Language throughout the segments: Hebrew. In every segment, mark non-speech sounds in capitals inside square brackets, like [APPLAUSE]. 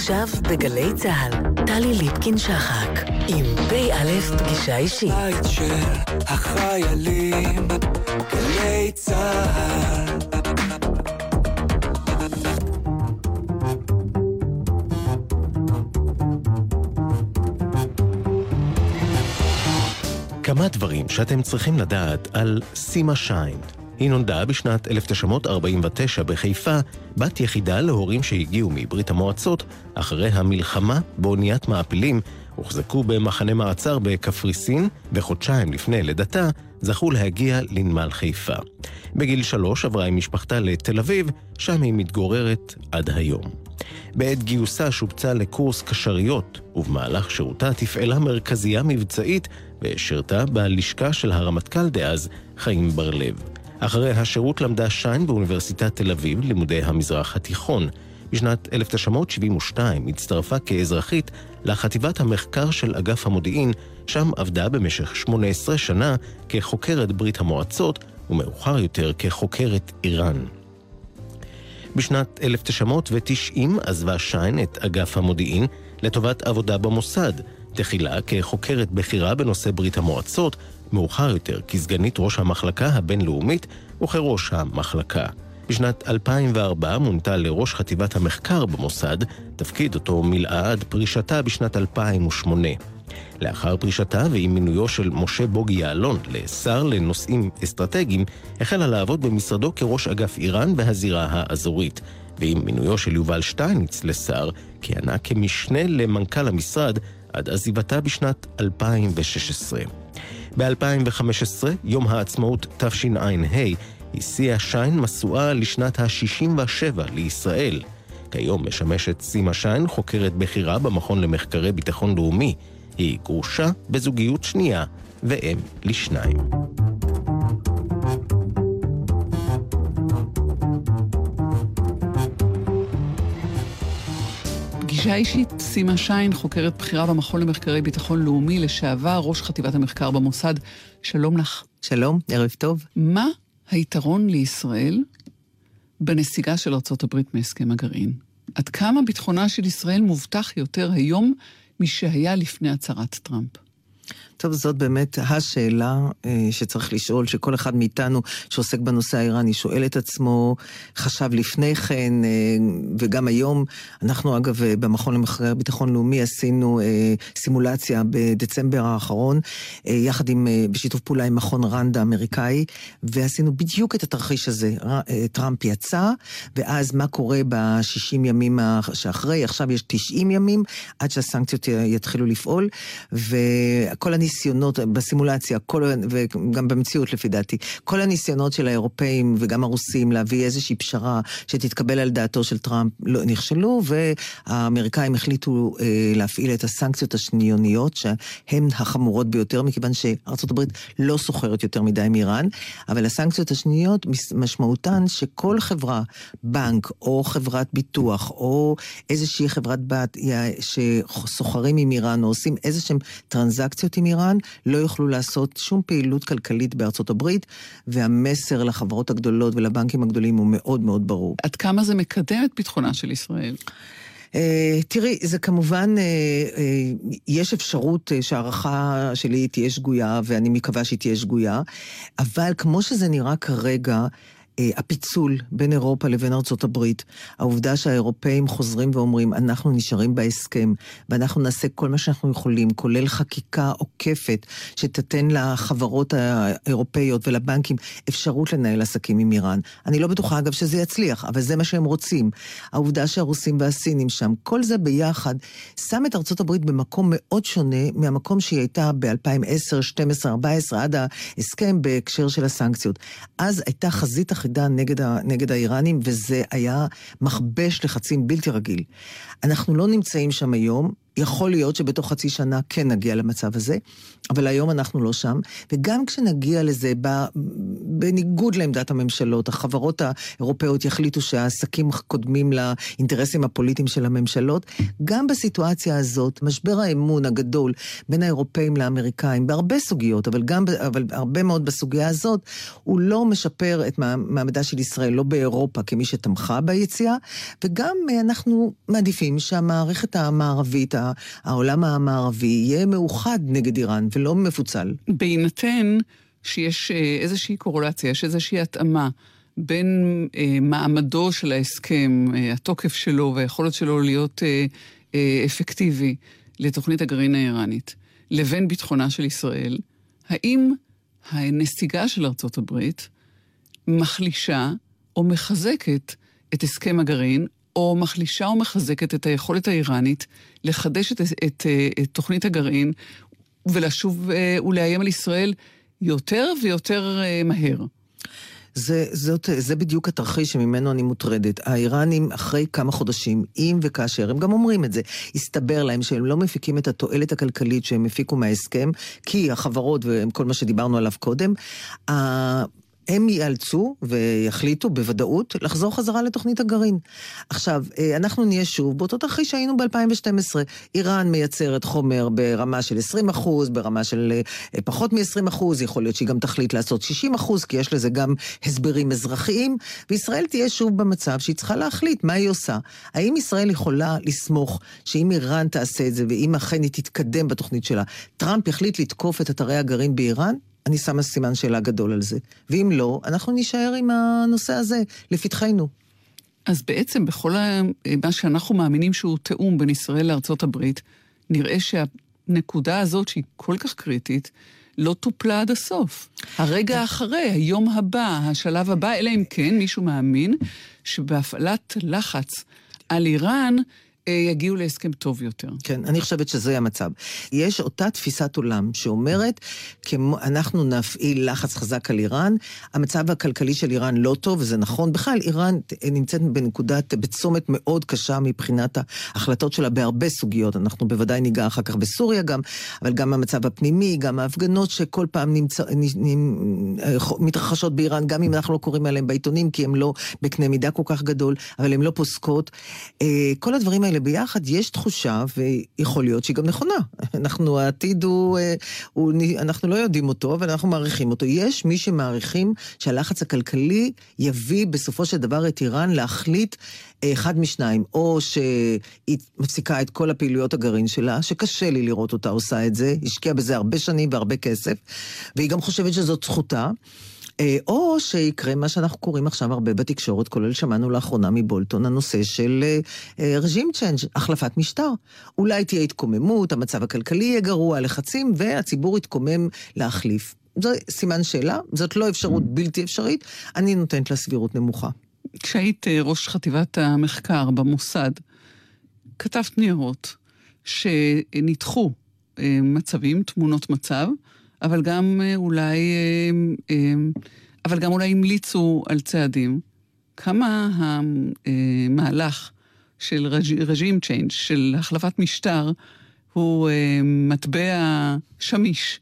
עכשיו בגלי צה"ל, טלי ליפקין-שחק, עם פ"א פגישה אישית. בית של החיילים, גלי צה"ל. כמה דברים שאתם צריכים לדעת על סימה שיין. היא נולדה בשנת 1949 בחיפה, בת יחידה להורים שהגיעו מברית המועצות אחרי המלחמה באוניית מעפילים, הוחזקו במחנה מעצר בקפריסין, וחודשיים לפני לידתה זכו להגיע לנמל חיפה. בגיל שלוש עברה עם משפחתה לתל אביב, שם היא מתגוררת עד היום. בעת גיוסה שובצה לקורס קשריות, ובמהלך שירותה תפעלה מרכזייה מבצעית ושירתה בלשכה של הרמטכ"ל דאז, חיים בר-לב. אחרי השירות למדה שיין באוניברסיטת תל אביב לימודי המזרח התיכון. בשנת 1972 הצטרפה כאזרחית לחטיבת המחקר של אגף המודיעין, שם עבדה במשך 18 שנה כחוקרת ברית המועצות, ומאוחר יותר כחוקרת איראן. בשנת 1990 עזבה שיין את אגף המודיעין לטובת עבודה במוסד, תחילה כחוקרת בכירה בנושא ברית המועצות, מאוחר יותר כסגנית ראש המחלקה הבינלאומית וכראש המחלקה. בשנת 2004 מונתה לראש חטיבת המחקר במוסד, תפקיד אותו מילאה עד פרישתה בשנת 2008. לאחר פרישתה ועם מינויו של משה בוגי יעלון לשר לנושאים אסטרטגיים, החלה לעבוד במשרדו כראש אגף איראן בהזירה האזורית. ועם מינויו של יובל שטייניץ לשר, כיהנה כמשנה למנכ"ל המשרד עד עזיבתה בשנת 2016. ב-2015, יום העצמאות תשע"ה, הסיעה שיין משואה לשנת ה-67 לישראל. כיום משמשת סימה שיין חוקרת בכירה במכון למחקרי ביטחון לאומי. היא גרושה בזוגיות שנייה ואם לשניים. פגישה אישית, סימה שיין, חוקרת בכירה במכון למחקרי ביטחון לאומי, לשעבר ראש חטיבת המחקר במוסד. שלום לך. שלום, ערב טוב. מה היתרון לישראל בנסיגה של ארה"ב מהסכם הגרעין? עד כמה ביטחונה של ישראל מובטח יותר היום משהיה לפני הצהרת טראמפ? טוב, זאת באמת השאלה אה, שצריך לשאול, שכל אחד מאיתנו שעוסק בנושא האיראני שואל את עצמו, חשב לפני כן, אה, וגם היום, אנחנו אגב אה, במכון למחקרי ביטחון לאומי עשינו סימולציה בדצמבר האחרון, יחד עם, בשיתוף פעולה עם מכון רנד האמריקאי, ועשינו בדיוק את התרחיש הזה. טראמפ יצא, ואז מה קורה ב-60 ימים שאחרי, עכשיו יש 90 ימים, עד שהסנקציות יתחילו לפעול, וכל הניס... הניסיונות בסימולציה, כל, וגם במציאות לפי דעתי, כל הניסיונות של האירופאים וגם הרוסים להביא איזושהי פשרה שתתקבל על דעתו של טראמפ לא נכשלו, והאמריקאים החליטו אה, להפעיל את הסנקציות השניוניות, שהן החמורות ביותר, מכיוון שארה"ב לא סוחרת יותר מדי עם איראן, אבל הסנקציות השניות משמעותן שכל חברה, בנק או חברת ביטוח או איזושהי חברת בת שסוחרים עם איראן או עושים איזשהם טרנזקציות עם איראן, איראן לא יוכלו לעשות שום פעילות כלכלית בארצות הברית, והמסר לחברות הגדולות ולבנקים הגדולים הוא מאוד מאוד ברור. עד כמה זה מקדם את ביטחונה של ישראל? Uh, תראי, זה כמובן, uh, uh, יש אפשרות uh, שהערכה שלי תהיה שגויה, ואני מקווה שהיא תהיה שגויה, אבל כמו שזה נראה כרגע, הפיצול בין אירופה לבין ארצות הברית, העובדה שהאירופאים חוזרים ואומרים, אנחנו נשארים בהסכם, ואנחנו נעשה כל מה שאנחנו יכולים, כולל חקיקה עוקפת, שתתן לחברות האירופאיות ולבנקים אפשרות לנהל עסקים עם איראן. אני לא בטוחה, אגב, שזה יצליח, אבל זה מה שהם רוצים. העובדה שהרוסים והסינים שם, כל זה ביחד, שם את ארצות הברית במקום מאוד שונה מהמקום שהיא הייתה ב-2010, 2012, 2014, עד ההסכם בהקשר של הסנקציות. אז הייתה חזית אחידה. יחידה נגד, ה, נגד האיראנים, וזה היה מכבש לחצים בלתי רגיל. אנחנו לא נמצאים שם היום. יכול להיות שבתוך חצי שנה כן נגיע למצב הזה, אבל היום אנחנו לא שם. וגם כשנגיע לזה, בניגוד לעמדת הממשלות, החברות האירופאיות יחליטו שהעסקים קודמים לאינטרסים הפוליטיים של הממשלות, גם בסיטואציה הזאת, משבר האמון הגדול בין האירופאים לאמריקאים, בהרבה סוגיות, אבל גם, אבל הרבה מאוד בסוגיה הזאת, הוא לא משפר את מעמדה של ישראל, לא באירופה כמי שתמכה ביציאה, וגם אנחנו מעדיפים שהמערכת המערבית, העולם המערבי, יהיה מאוחד נגד איראן ולא מפוצל. בהינתן שיש אה, איזושהי קורולציה, יש איזושהי התאמה. בין אה, מעמדו של ההסכם, אה, התוקף שלו והיכולת שלו להיות אה, אה, אפקטיבי לתוכנית הגרעין האיראנית, לבין ביטחונה של ישראל, האם הנסיגה של ארצות הברית מחלישה או מחזקת את הסכם הגרעין, או מחלישה או מחזקת את היכולת האיראנית לחדש את, את, את, את תוכנית הגרעין ולשוב אה, ולאיים על ישראל יותר ויותר אה, מהר. זה, זאת, זה בדיוק התרחיש שממנו אני מוטרדת. האיראנים, אחרי כמה חודשים, אם וכאשר, הם גם אומרים את זה, הסתבר להם שהם לא מפיקים את התועלת הכלכלית שהם הפיקו מההסכם, כי החברות וכל מה שדיברנו עליו קודם, הם ייאלצו ויחליטו בוודאות לחזור חזרה לתוכנית הגרעין. עכשיו, אה, אנחנו נהיה שוב באותו תרחיש שהיינו ב-2012. איראן מייצרת חומר ברמה של 20 אחוז, ברמה של אה, פחות מ-20 אחוז, יכול להיות שהיא גם תחליט לעשות 60 אחוז, כי יש לזה גם הסברים אזרחיים, וישראל תהיה שוב במצב שהיא צריכה להחליט מה היא עושה. האם ישראל יכולה לסמוך שאם איראן תעשה את זה, ואם אכן היא תתקדם בתוכנית שלה, טראמפ יחליט לתקוף את אתרי הגרעין באיראן? אני שמה סימן שאלה גדול על זה. ואם לא, אנחנו נישאר עם הנושא הזה לפתחנו. אז בעצם בכל מה שאנחנו מאמינים שהוא תיאום בין ישראל לארצות הברית, נראה שהנקודה הזאת, שהיא כל כך קריטית, לא טופלה עד הסוף. הרגע אחרי, היום הבא, השלב הבא, אלא אם כן מישהו מאמין שבהפעלת לחץ על איראן, יגיעו להסכם טוב יותר. כן, אני חושבת שזה המצב. יש אותה תפיסת עולם שאומרת, כמו אנחנו נפעיל לחץ חזק על איראן, המצב הכלכלי של איראן לא טוב, וזה נכון. בכלל, איראן נמצאת בנקודת, בצומת מאוד קשה מבחינת ההחלטות שלה בהרבה סוגיות. אנחנו בוודאי ניגע אחר כך בסוריה גם, אבל גם המצב הפנימי, גם ההפגנות שכל פעם נמצא, מתרחשות באיראן, גם אם אנחנו לא קוראים עליהן בעיתונים, כי הן לא בקנה מידה כל כך גדול, אבל הן לא פוסקות. אה, כל הדברים האלה ביחד, יש תחושה, ויכול להיות שהיא גם נכונה. אנחנו, העתיד הוא, אה, הוא, אנחנו לא יודעים אותו, אבל אנחנו מעריכים אותו. יש מי שמעריכים שהלחץ הכלכלי יביא בסופו של דבר את איראן להחליט אה, אחד משניים, או שהיא מפסיקה את כל הפעילויות הגרעין שלה, שקשה לי לראות אותה עושה את זה, השקיעה בזה הרבה שנים והרבה כסף, והיא גם חושבת שזאת זכותה. אה, או שיקרה מה שאנחנו קוראים עכשיו הרבה בתקשורת, כולל שמענו לאחרונה מבולטון, הנושא של רג'ים צ'יינג', החלפת משטר. אולי תהיה התקוממות, המצב הכלכלי יהיה גרוע, לחצים, והציבור יתקומם להחליף. זה סימן שאלה, זאת לא אפשרות בלתי אפשרית, אני נותנת לה סבירות נמוכה. כשהיית אה, ראש חטיבת המחקר במוסד, כתבת ניירות שניתחו אה, מצבים, תמונות מצב, אבל גם אה, אולי, אה, אה, אבל גם אולי המליצו על צעדים. כמה המהלך של רג'ים צ'יינג', של החלפת משטר, הוא מטבע שמיש.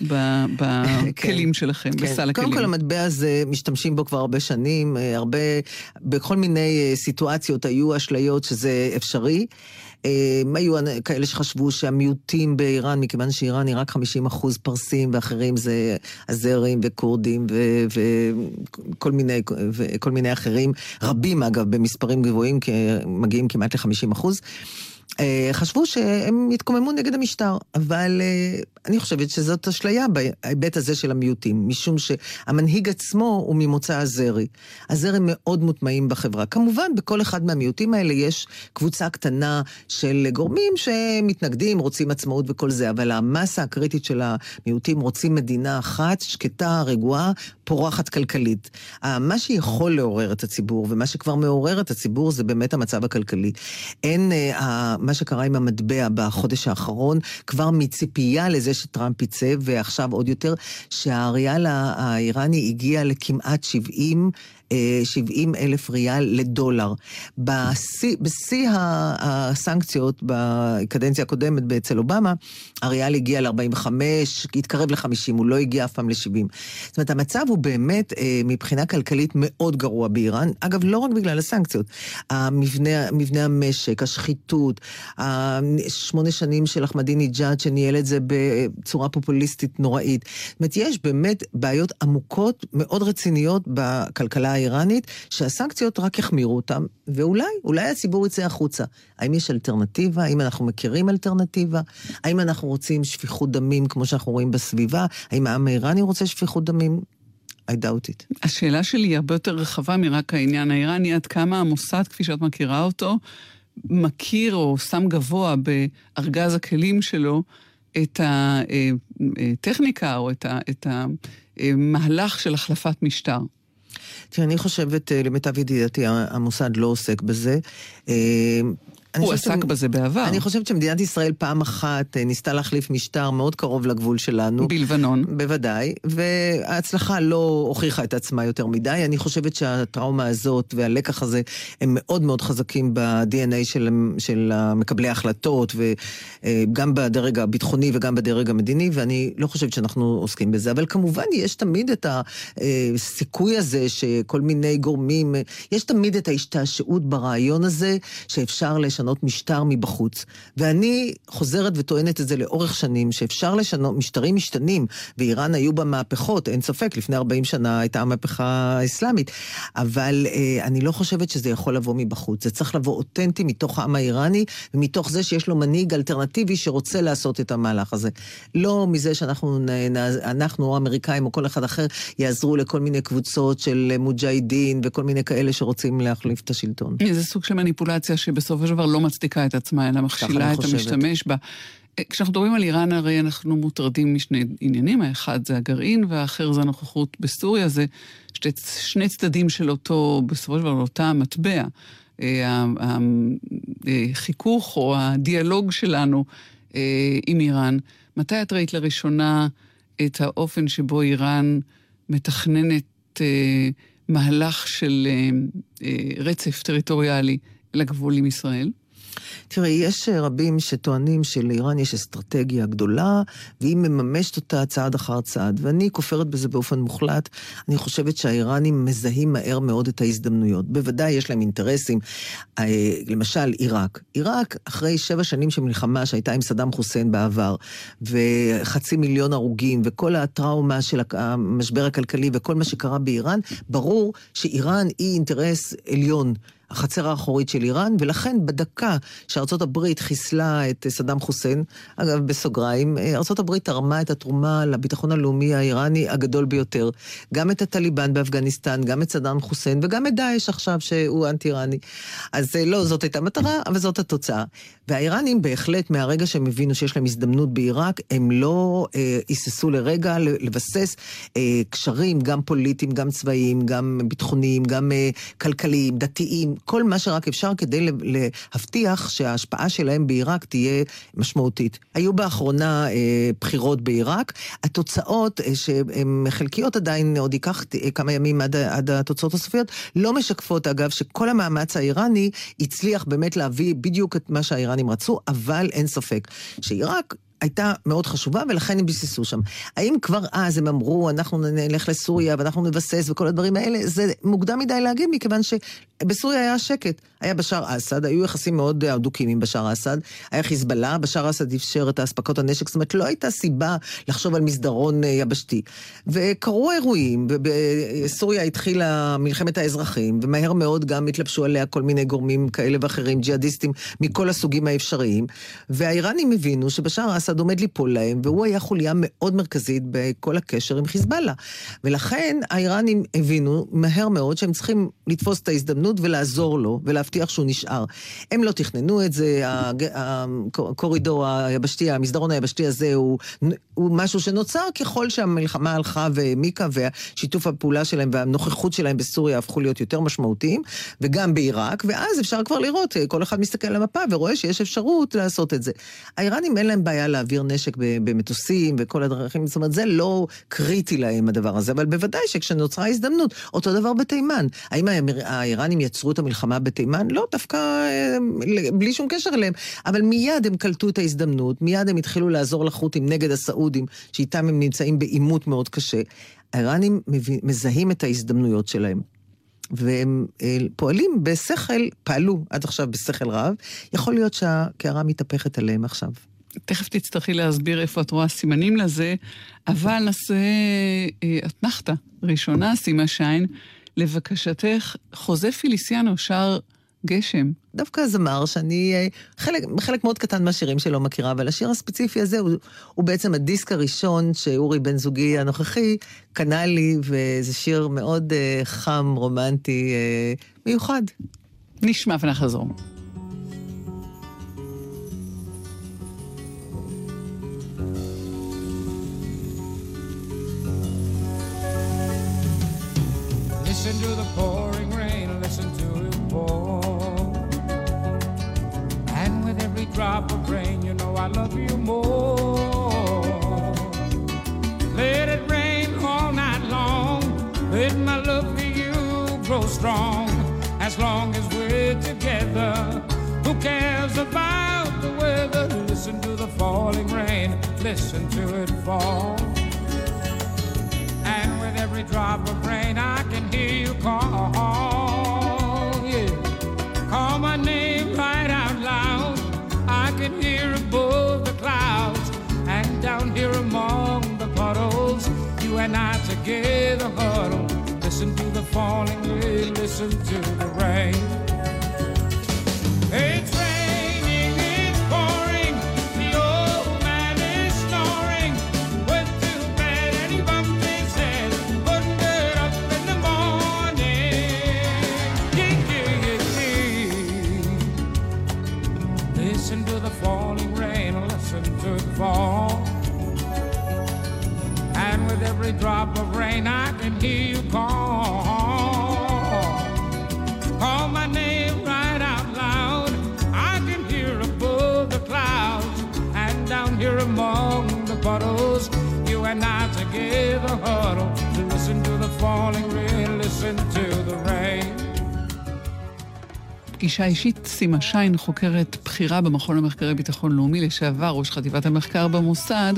בכלים כן, שלכם, כן. בסל הכלים. קודם כל המטבע הזה, משתמשים בו כבר הרבה שנים, הרבה, בכל מיני סיטואציות היו אשליות שזה אפשרי. אה, היו כאלה שחשבו שהמיעוטים באיראן, מכיוון שאיראן היא רק 50 אחוז פרסים, ואחרים זה אזרים וכורדים וכל מיני, מיני אחרים, רבים אגב, במספרים גבוהים, מגיעים כמעט ל-50 אחוז. אה, חשבו שהם יתקוממו נגד המשטר, אבל אה, אני חושבת שזאת אשליה בהיבט הזה של המיעוטים, משום שהמנהיג עצמו הוא ממוצא הזרי. הזרי מאוד מוטמעים בחברה. כמובן, בכל אחד מהמיעוטים האלה יש קבוצה קטנה של גורמים שמתנגדים, רוצים עצמאות וכל זה, אבל המסה הקריטית של המיעוטים רוצים מדינה אחת, שקטה, רגועה, פורחת כלכלית. מה שיכול לעורר את הציבור, ומה שכבר מעורר את הציבור, זה באמת המצב הכלכלי. אין... מה שקרה עם המטבע בחודש האחרון, כבר מציפייה לזה שטראמפ יצא, ועכשיו עוד יותר, שהאריאל האיראני הגיע לכמעט 70 70 אלף ריאל לדולר. בשיא, הסנקציות בקדנציה הקודמת אצל אובמה, הריאל הגיע ל-45, התקרב ל-50, הוא לא הגיע אף פעם ל-70. זאת אומרת, המצב הוא באמת, מבחינה כלכלית, מאוד גרוע באיראן. אגב, לא רק בגלל הסנקציות. המבנה, מבנה המשק, השחיתות, השמונה שנים של אחמדינג'אד שניהל את זה בצורה פופוליסטית נוראית. זאת אומרת, יש באמת בעיות עמוקות, מאוד רציניות בכלכלה האיראנית, שהסנקציות רק יחמירו אותן, ואולי, אולי הציבור יצא החוצה. האם יש אלטרנטיבה? האם אנחנו מכירים אלטרנטיבה? האם אנחנו רוצים שפיכות דמים כמו שאנחנו רואים בסביבה? האם העם האיראני רוצה שפיכות דמים? I doubt it. השאלה שלי היא הרבה יותר רחבה מרק העניין האיראני, עד כמה המוסד, כפי שאת מכירה אותו, מכיר או שם גבוה בארגז הכלים שלו את הטכניקה או את המהלך של החלפת משטר. תראה, אני חושבת, למיטב ידיעתי, המוסד לא עוסק בזה. הוא עסק בזה בעבר. אני חושבת שמדינת ישראל פעם אחת ניסתה להחליף משטר מאוד קרוב לגבול שלנו. בלבנון. בוודאי, וההצלחה לא הוכיחה את עצמה יותר מדי. אני חושבת שהטראומה הזאת והלקח הזה הם מאוד מאוד חזקים ב-DNA של, של מקבלי ההחלטות, וגם בדרג הביטחוני וגם בדרג המדיני, ואני לא חושבת שאנחנו עוסקים בזה. אבל כמובן יש תמיד את הסיכוי הזה שכל מיני גורמים, יש תמיד את ההשתעשעות ברעיון הזה שאפשר לש... לשנות משטר מבחוץ. ואני חוזרת וטוענת את זה לאורך שנים, שאפשר לשנות, משטרים משתנים, ואיראן היו בה מהפכות, אין ספק, לפני 40 שנה הייתה המהפכה האסלאמית, אבל אה, אני לא חושבת שזה יכול לבוא מבחוץ. זה צריך לבוא אותנטי מתוך העם האיראני, ומתוך זה שיש לו מנהיג אלטרנטיבי שרוצה לעשות את המהלך הזה. לא מזה שאנחנו, אנחנו או האמריקאים או כל אחד אחר, יעזרו לכל מיני קבוצות של מוג'הידין וכל מיני כאלה שרוצים להחליף את השלטון. זה סוג של מניפולציה שבסופו של דבר לא מצדיקה את עצמה, אלא מכשילה את המשתמש בה. כשאנחנו מדברים על איראן, הרי אנחנו מוטרדים משני עניינים, האחד זה הגרעין והאחר זה הנוכחות בסוריה, זה שתי, שני צדדים של אותו, בסופו של דבר, אותה המטבע. החיכוך או הדיאלוג שלנו עם איראן. מתי את ראית לראשונה את האופן שבו איראן מתכננת מהלך של רצף טריטוריאלי לגבול עם ישראל? תראי, יש רבים שטוענים שלאיראן יש אסטרטגיה גדולה, והיא מממשת אותה צעד אחר צעד, ואני כופרת בזה באופן מוחלט. אני חושבת שהאיראנים מזהים מהר מאוד את ההזדמנויות. בוודאי יש להם אינטרסים. למשל, עיראק. עיראק, אחרי שבע שנים של מלחמה שהייתה עם סדאם חוסיין בעבר, וחצי מיליון הרוגים, וכל הטראומה של המשבר הכלכלי וכל מה שקרה באיראן, ברור שאיראן היא אינטרס עליון. החצר האחורית של איראן, ולכן בדקה שארצות הברית חיסלה את סדאם חוסיין, אגב, בסוגריים, ארצות הברית תרמה את התרומה לביטחון הלאומי האיראני הגדול ביותר. גם את הטליבן באפגניסטן, גם את סדאם חוסיין, וגם את דאעש עכשיו, שהוא אנטי-איראני. אז לא, זאת הייתה מטרה, אבל זאת התוצאה. והאיראנים בהחלט, מהרגע שהם הבינו שיש להם הזדמנות בעיראק, הם לא אה, היססו לרגע לבסס אה, קשרים, גם פוליטיים, גם צבאיים, גם ביטחוניים, גם אה, כלכליים, דתיים, כל מה שרק אפשר כדי להבטיח שההשפעה שלהם בעיראק תהיה משמעותית. היו באחרונה אה, בחירות בעיראק, התוצאות, אה, שהן חלקיות עדיין, עוד ייקח אה, כמה ימים עד, עד התוצאות הסופיות, לא משקפות, אגב, שכל המאמץ האיראני הצליח באמת להביא בדיוק את מה שהאיראנים רצו, אבל אין ספק שעיראק... הייתה מאוד חשובה, ולכן הם ביססו שם. האם כבר אז הם אמרו, אנחנו נלך לסוריה ואנחנו נבסס וכל הדברים האלה? זה מוקדם מדי להגיד, מכיוון שבסוריה היה שקט. היה בשאר אסד, היו יחסים מאוד הדוקים עם בשאר אסד, היה חיזבאללה, בשאר אסד אפשר את האספקות הנשק, זאת אומרת, לא הייתה סיבה לחשוב על מסדרון יבשתי. וקרו אירועים, ובסוריה התחילה מלחמת האזרחים, ומהר מאוד גם התלבשו עליה כל מיני גורמים כאלה ואחרים, ג'יהאדיסטים מכל הסוגים האפשריים, והאיראנים הבינו שבשאר אסד אסד עומד ליפול להם, והוא היה חוליה מאוד מרכזית בכל הקשר עם חיזבאללה. ולכן האיראנים הבינו מהר מאוד שהם צריכים לתפוס את ההזדמנות ולעזור לו, ולהבטיח שהוא נשאר. הם לא תכננו את זה, הקורידור היבשתי, המסדרון היבשתי הזה הוא, הוא משהו שנוצר ככל שהמלחמה הלכה והעמיקה, והשיתוף הפעולה שלהם והנוכחות שלהם בסוריה הפכו להיות יותר משמעותיים, וגם בעיראק, ואז אפשר כבר לראות, כל אחד מסתכל על המפה ורואה שיש אפשרות לעשות את זה. האיראנים אין להם בעיה להעביר נשק במטוסים וכל הדרכים, זאת אומרת, זה לא קריטי להם הדבר הזה, אבל בוודאי שכשנוצרה הזדמנות, אותו דבר בתימן. האם האיראנים יצרו את המלחמה בתימן? לא, דווקא אה, בלי שום קשר אליהם. אבל מיד הם קלטו את ההזדמנות, מיד הם התחילו לעזור לחות'ים נגד הסעודים, שאיתם הם נמצאים בעימות מאוד קשה. האיראנים מזהים את ההזדמנויות שלהם. והם אה, פועלים בשכל, פעלו עד עכשיו בשכל רב, יכול להיות שהקערה מתהפכת עליהם עכשיו. תכף תצטרכי להסביר איפה את רואה סימנים לזה, אבל נעשה אה, אתנחתא ראשונה, סימה שיין, לבקשתך, חוזה פיליסיאנו שר גשם. דווקא זמר שאני, אה, חלק, חלק מאוד קטן מהשירים שלו מכירה, אבל השיר הספציפי הזה הוא, הוא בעצם הדיסק הראשון שאורי בן זוגי הנוכחי קנה לי, וזה שיר מאוד uh, חם, רומנטי, uh, מיוחד. נשמע ונחזור. Listen to the pouring rain, listen to it pour. And with every drop of rain, you know I love you more. Let it rain all night long. Let my love for you grow strong. As long as we're together, who cares about the weather? Listen to the falling rain, listen to it fall. And with every drop of rain, I can hear you call. Yeah. Call my name right out loud. I can hear above the clouds and down here among the puddles. You and I together huddle. Listen to the falling rain, listen to the rain. Fall. And with every drop of rain, I can hear you call. Call my name right out loud. I can hear above the clouds and down here among the puddles. You and I together huddle. To listen to the falling rain, listen to פגישה אישית, סימה שיין, חוקרת בכירה במכון למחקרי ביטחון לאומי, לשעבר ראש חטיבת המחקר במוסד,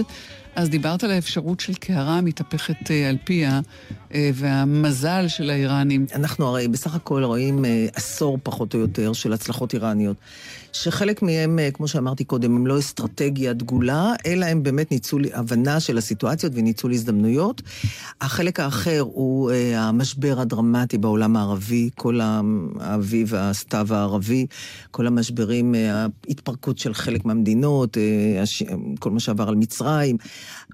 אז דיברת על האפשרות של קערה מתהפכת אה, על פיה, אה, והמזל של האיראנים. אנחנו הרי בסך הכל רואים אה, עשור פחות או יותר של הצלחות איראניות, שחלק מהם, אה, כמו שאמרתי קודם, הם לא אסטרטגיה דגולה, אלא הם באמת ניצול, הבנה של הסיטואציות וניצול הזדמנויות. החלק האחר הוא אה, המשבר הדרמטי בעולם הערבי, כל האביב, הסתיו הערבי, כל המשברים, אה, ההתפרקות של חלק מהמדינות. כל מה שעבר על מצרים.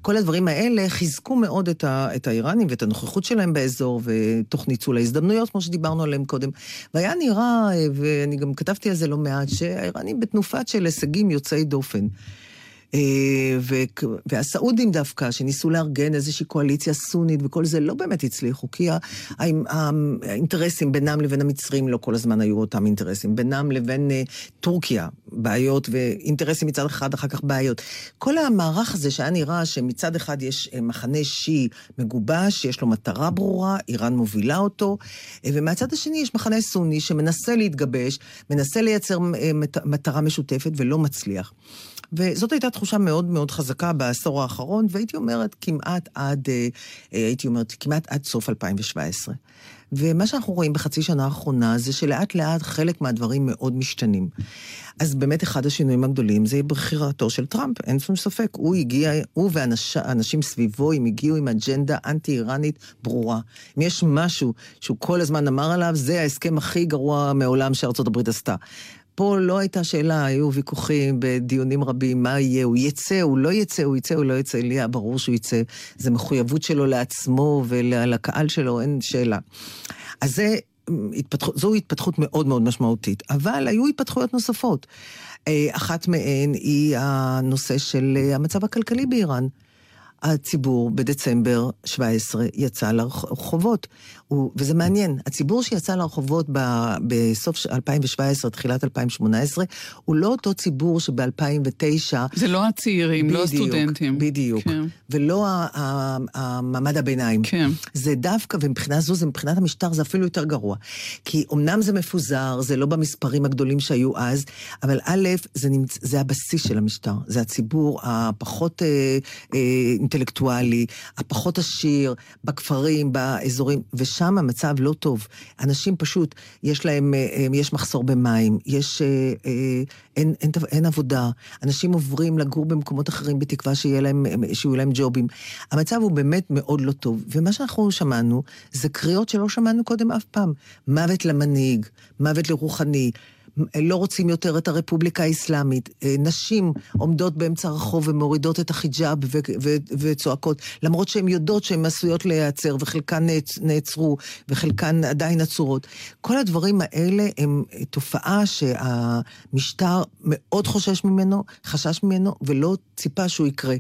כל הדברים האלה חיזקו מאוד את, ה, את האיראנים ואת הנוכחות שלהם באזור, ותוך ניצול ההזדמנויות, כמו שדיברנו עליהם קודם. והיה נראה, אה, ואני גם כתבתי על זה לא מעט, שהאיראנים בתנופת של הישגים יוצאי דופן. והסעודים דווקא, שניסו לארגן איזושהי קואליציה סונית וכל זה, לא באמת הצליחו, כי האינטרסים בינם לבין המצרים לא כל הזמן היו אותם אינטרסים. בינם לבין טורקיה, בעיות, ואינטרסים מצד אחד, אחר כך בעיות. כל המערך הזה שהיה נראה שמצד אחד יש מחנה שיעי מגובש, יש לו מטרה ברורה, איראן מובילה אותו, ומהצד השני יש מחנה סוני שמנסה להתגבש, מנסה לייצר מטרה משותפת ולא מצליח. וזאת הייתה תחושה מאוד מאוד חזקה בעשור האחרון, והייתי אומרת כמעט עד, הייתי אומרת, כמעט עד סוף 2017. ומה שאנחנו רואים בחצי שנה האחרונה זה שלאט לאט חלק מהדברים מאוד משתנים. אז באמת אחד השינויים הגדולים זה בחירתו של טראמפ, אין שום ספק. הוא הגיע, הוא והאנשים סביבו, הם הגיעו עם אג'נדה אנטי-איראנית ברורה. אם יש משהו שהוא כל הזמן אמר עליו, זה ההסכם הכי גרוע מעולם שארצות הברית עשתה. פה לא הייתה שאלה, היו ויכוחים בדיונים רבים, מה יהיה, הוא יצא, הוא לא יצא, הוא יצא, הוא לא יצא, לי היה ברור שהוא יצא. זו מחויבות שלו לעצמו ולקהל שלו, אין שאלה. אז זה, התפתח, זו התפתחות מאוד מאוד משמעותית, אבל היו התפתחויות נוספות. אחת מהן היא הנושא של המצב הכלכלי באיראן. הציבור בדצמבר 17 יצא לרחובות. הוא, וזה מעניין, הציבור שיצא לרחובות ב, בסוף 2017, תחילת 2018, הוא לא אותו ציבור שב-2009... זה לא הצעירים, בדיוק, לא הסטודנטים. בדיוק, כן. ולא המעמד הביניים. כן. זה דווקא, ומבחינה זו, זה מבחינת המשטר, זה אפילו יותר גרוע. כי אמנם זה מפוזר, זה לא במספרים הגדולים שהיו אז, אבל א', זה, נמצ... זה הבסיס של המשטר. זה הציבור הפחות אה, אה, אינטלקטואלי, הפחות עשיר, בכפרים, באזורים, ושם המצב לא טוב. אנשים פשוט, יש להם, אה, אה, יש מחסור במים, יש, אה, אה, אין, אין, אין עבודה, אנשים עוברים לגור במקומות אחרים בתקווה שיהיה להם, שיהיו להם ג'ובים. המצב הוא באמת מאוד לא טוב, ומה שאנחנו שמענו זה קריאות שלא שמענו קודם אף פעם. מוות למנהיג, מוות לרוחני. לא רוצים יותר את הרפובליקה האסלאמית. אה, נשים עומדות באמצע הרחוב ומורידות את החיג'אב וצועקות, למרות שהן יודעות שהן עשויות להיעצר, וחלקן נעצ, נעצרו, וחלקן עדיין עצורות. כל הדברים האלה הם תופעה שהמשטר מאוד חושש ממנו, חשש ממנו, ולא ציפה שהוא יקרה.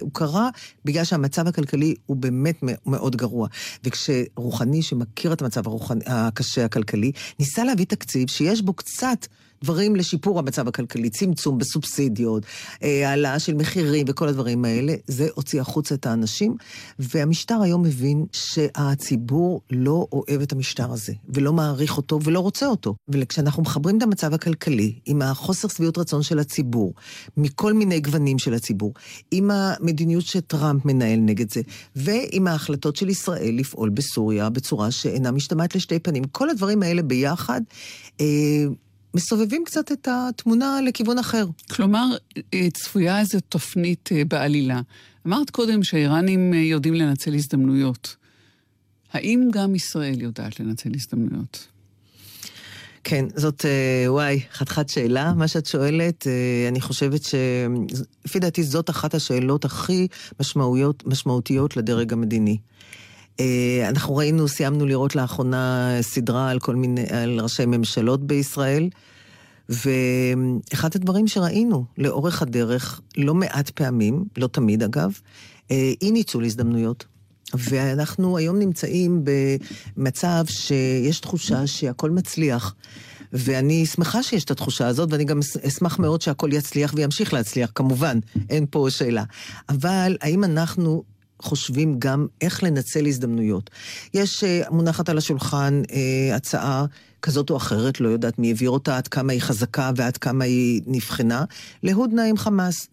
הוא קרה בגלל שהמצב הכלכלי הוא באמת מאוד גרוע. וכשרוחני, שמכיר את המצב הרוחני, הקשה הכלכלי, ניסה להביא תקציב שיש בו קצת... דברים לשיפור המצב הכלכלי, צמצום בסובסידיות, אה, העלאה של מחירים וכל הדברים האלה, זה הוציא החוצה את האנשים, והמשטר היום מבין שהציבור לא אוהב את המשטר הזה, ולא מעריך אותו ולא רוצה אותו. וכשאנחנו מחברים את המצב הכלכלי עם החוסר שביעות רצון של הציבור, מכל מיני גוונים של הציבור, עם המדיניות שטראמפ מנהל נגד זה, ועם ההחלטות של ישראל לפעול בסוריה בצורה שאינה משתמעת לשתי פנים, כל הדברים האלה ביחד, אה, מסובבים קצת את התמונה לכיוון אחר. כלומר, אה, צפויה איזו תופנית אה, בעלילה. אמרת קודם שהאיראנים אה, יודעים לנצל הזדמנויות. האם גם ישראל יודעת לנצל הזדמנויות? כן, זאת, וואי, חתיכת שאלה, מה שאת שואלת. אני חושבת ש... לפי דעתי זאת אחת השאלות הכי משמעותיות לדרג המדיני. אה, אנחנו ראינו, סיימנו לראות לאחרונה סדרה על כל מיני, על ראשי ממשלות בישראל, ואחד הדברים שראינו לאורך הדרך, לא מעט פעמים, לא תמיד אגב, אה, אי ניצול הזדמנויות. ואנחנו היום נמצאים במצב שיש תחושה שהכל מצליח. ואני שמחה שיש את התחושה הזאת, ואני גם אשמח מאוד שהכל יצליח וימשיך להצליח, כמובן, אין פה שאלה. אבל האם אנחנו חושבים גם איך לנצל הזדמנויות. יש uh, מונחת על השולחן uh, הצעה כזאת או אחרת, לא יודעת מי העביר אותה, עד כמה היא חזקה ועד כמה היא נבחנה, להודנה עם חמאס.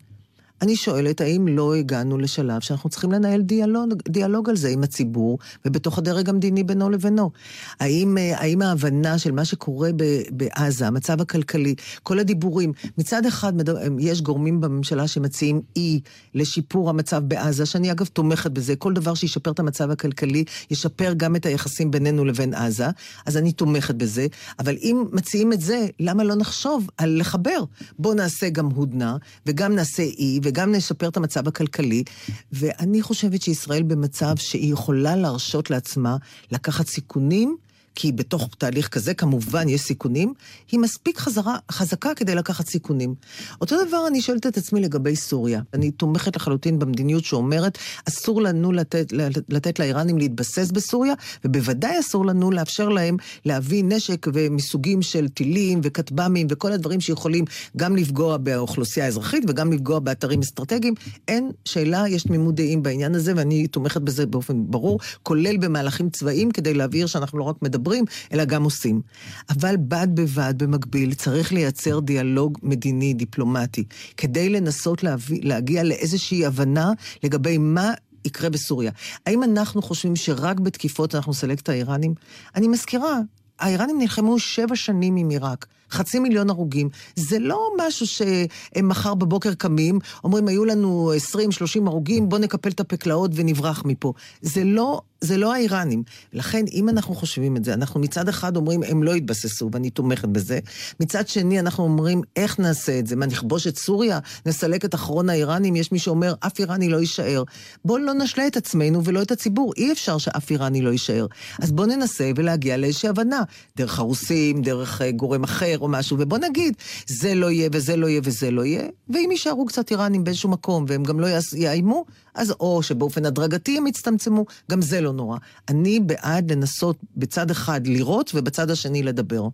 אני שואלת, האם לא הגענו לשלב שאנחנו צריכים לנהל דיאלוג, דיאלוג על זה עם הציבור ובתוך הדרג המדיני בינו לבינו? האם, אה, האם ההבנה של מה שקורה בעזה, המצב הכלכלי, כל הדיבורים, מצד אחד יש גורמים בממשלה שמציעים אי לשיפור המצב בעזה, שאני אגב תומכת בזה, כל דבר שישפר את המצב הכלכלי, ישפר גם את היחסים בינינו לבין עזה, אז אני תומכת בזה, אבל אם מציעים את זה, למה לא נחשוב על לחבר? בואו נעשה גם הודנה, וגם נעשה אי, וגם נשפר את המצב הכלכלי. ואני חושבת שישראל במצב שהיא יכולה להרשות לעצמה לקחת סיכונים. כי בתוך תהליך כזה כמובן יש סיכונים, היא מספיק חזרה, חזקה כדי לקחת סיכונים. אותו דבר אני שואלת את עצמי לגבי סוריה. אני תומכת לחלוטין במדיניות שאומרת, אסור לנו לתת, לתת לאיראנים להתבסס בסוריה, ובוודאי אסור לנו לאפשר להם להביא נשק מסוגים של טילים וכטב"מים וכל הדברים שיכולים גם לפגוע באוכלוסייה האזרחית וגם לפגוע באתרים אסטרטגיים. אין שאלה, יש תמימות דעים בעניין הזה, ואני תומכת בזה באופן ברור, כולל במהלכים צבאיים, כדי להבהיר שאנחנו לא רק מדברים, מדברים, אלא גם עושים. אבל בד בבד, במקביל, צריך לייצר דיאלוג מדיני, דיפלומטי, כדי לנסות להביא, להגיע לאיזושהי הבנה לגבי מה יקרה בסוריה. האם אנחנו חושבים שרק בתקיפות אנחנו נסלק את האיראנים? אני מזכירה, האיראנים נלחמו שבע שנים עם עיראק. חצי מיליון הרוגים. זה לא משהו שהם מחר בבוקר קמים, אומרים, היו לנו 20-30 הרוגים, בואו נקפל את הפקלאות ונברח מפה. זה לא זה לא האיראנים. לכן, אם אנחנו חושבים את זה, אנחנו מצד אחד אומרים, הם לא יתבססו, ואני תומכת בזה. מצד שני, אנחנו אומרים, איך נעשה את זה? מה, נכבוש את סוריה? נסלק את אחרון האיראנים? יש מי שאומר, אף איראני לא יישאר. בואו לא נשלה את עצמנו ולא את הציבור. אי אפשר שאף איראני לא יישאר. אז בואו ננסה ולהגיע לאיזושהי הבנה. דרך הרוסים, דרך uh, גורם אחר, או משהו, ובוא נגיד, זה לא יהיה וזה לא יהיה וזה לא יהיה, ואם יישארו קצת איראנים באיזשהו מקום והם גם לא יאיימו, אז או שבאופן הדרגתי הם יצטמצמו, גם זה לא נורא. אני בעד לנסות בצד אחד לראות ובצד השני לדבר.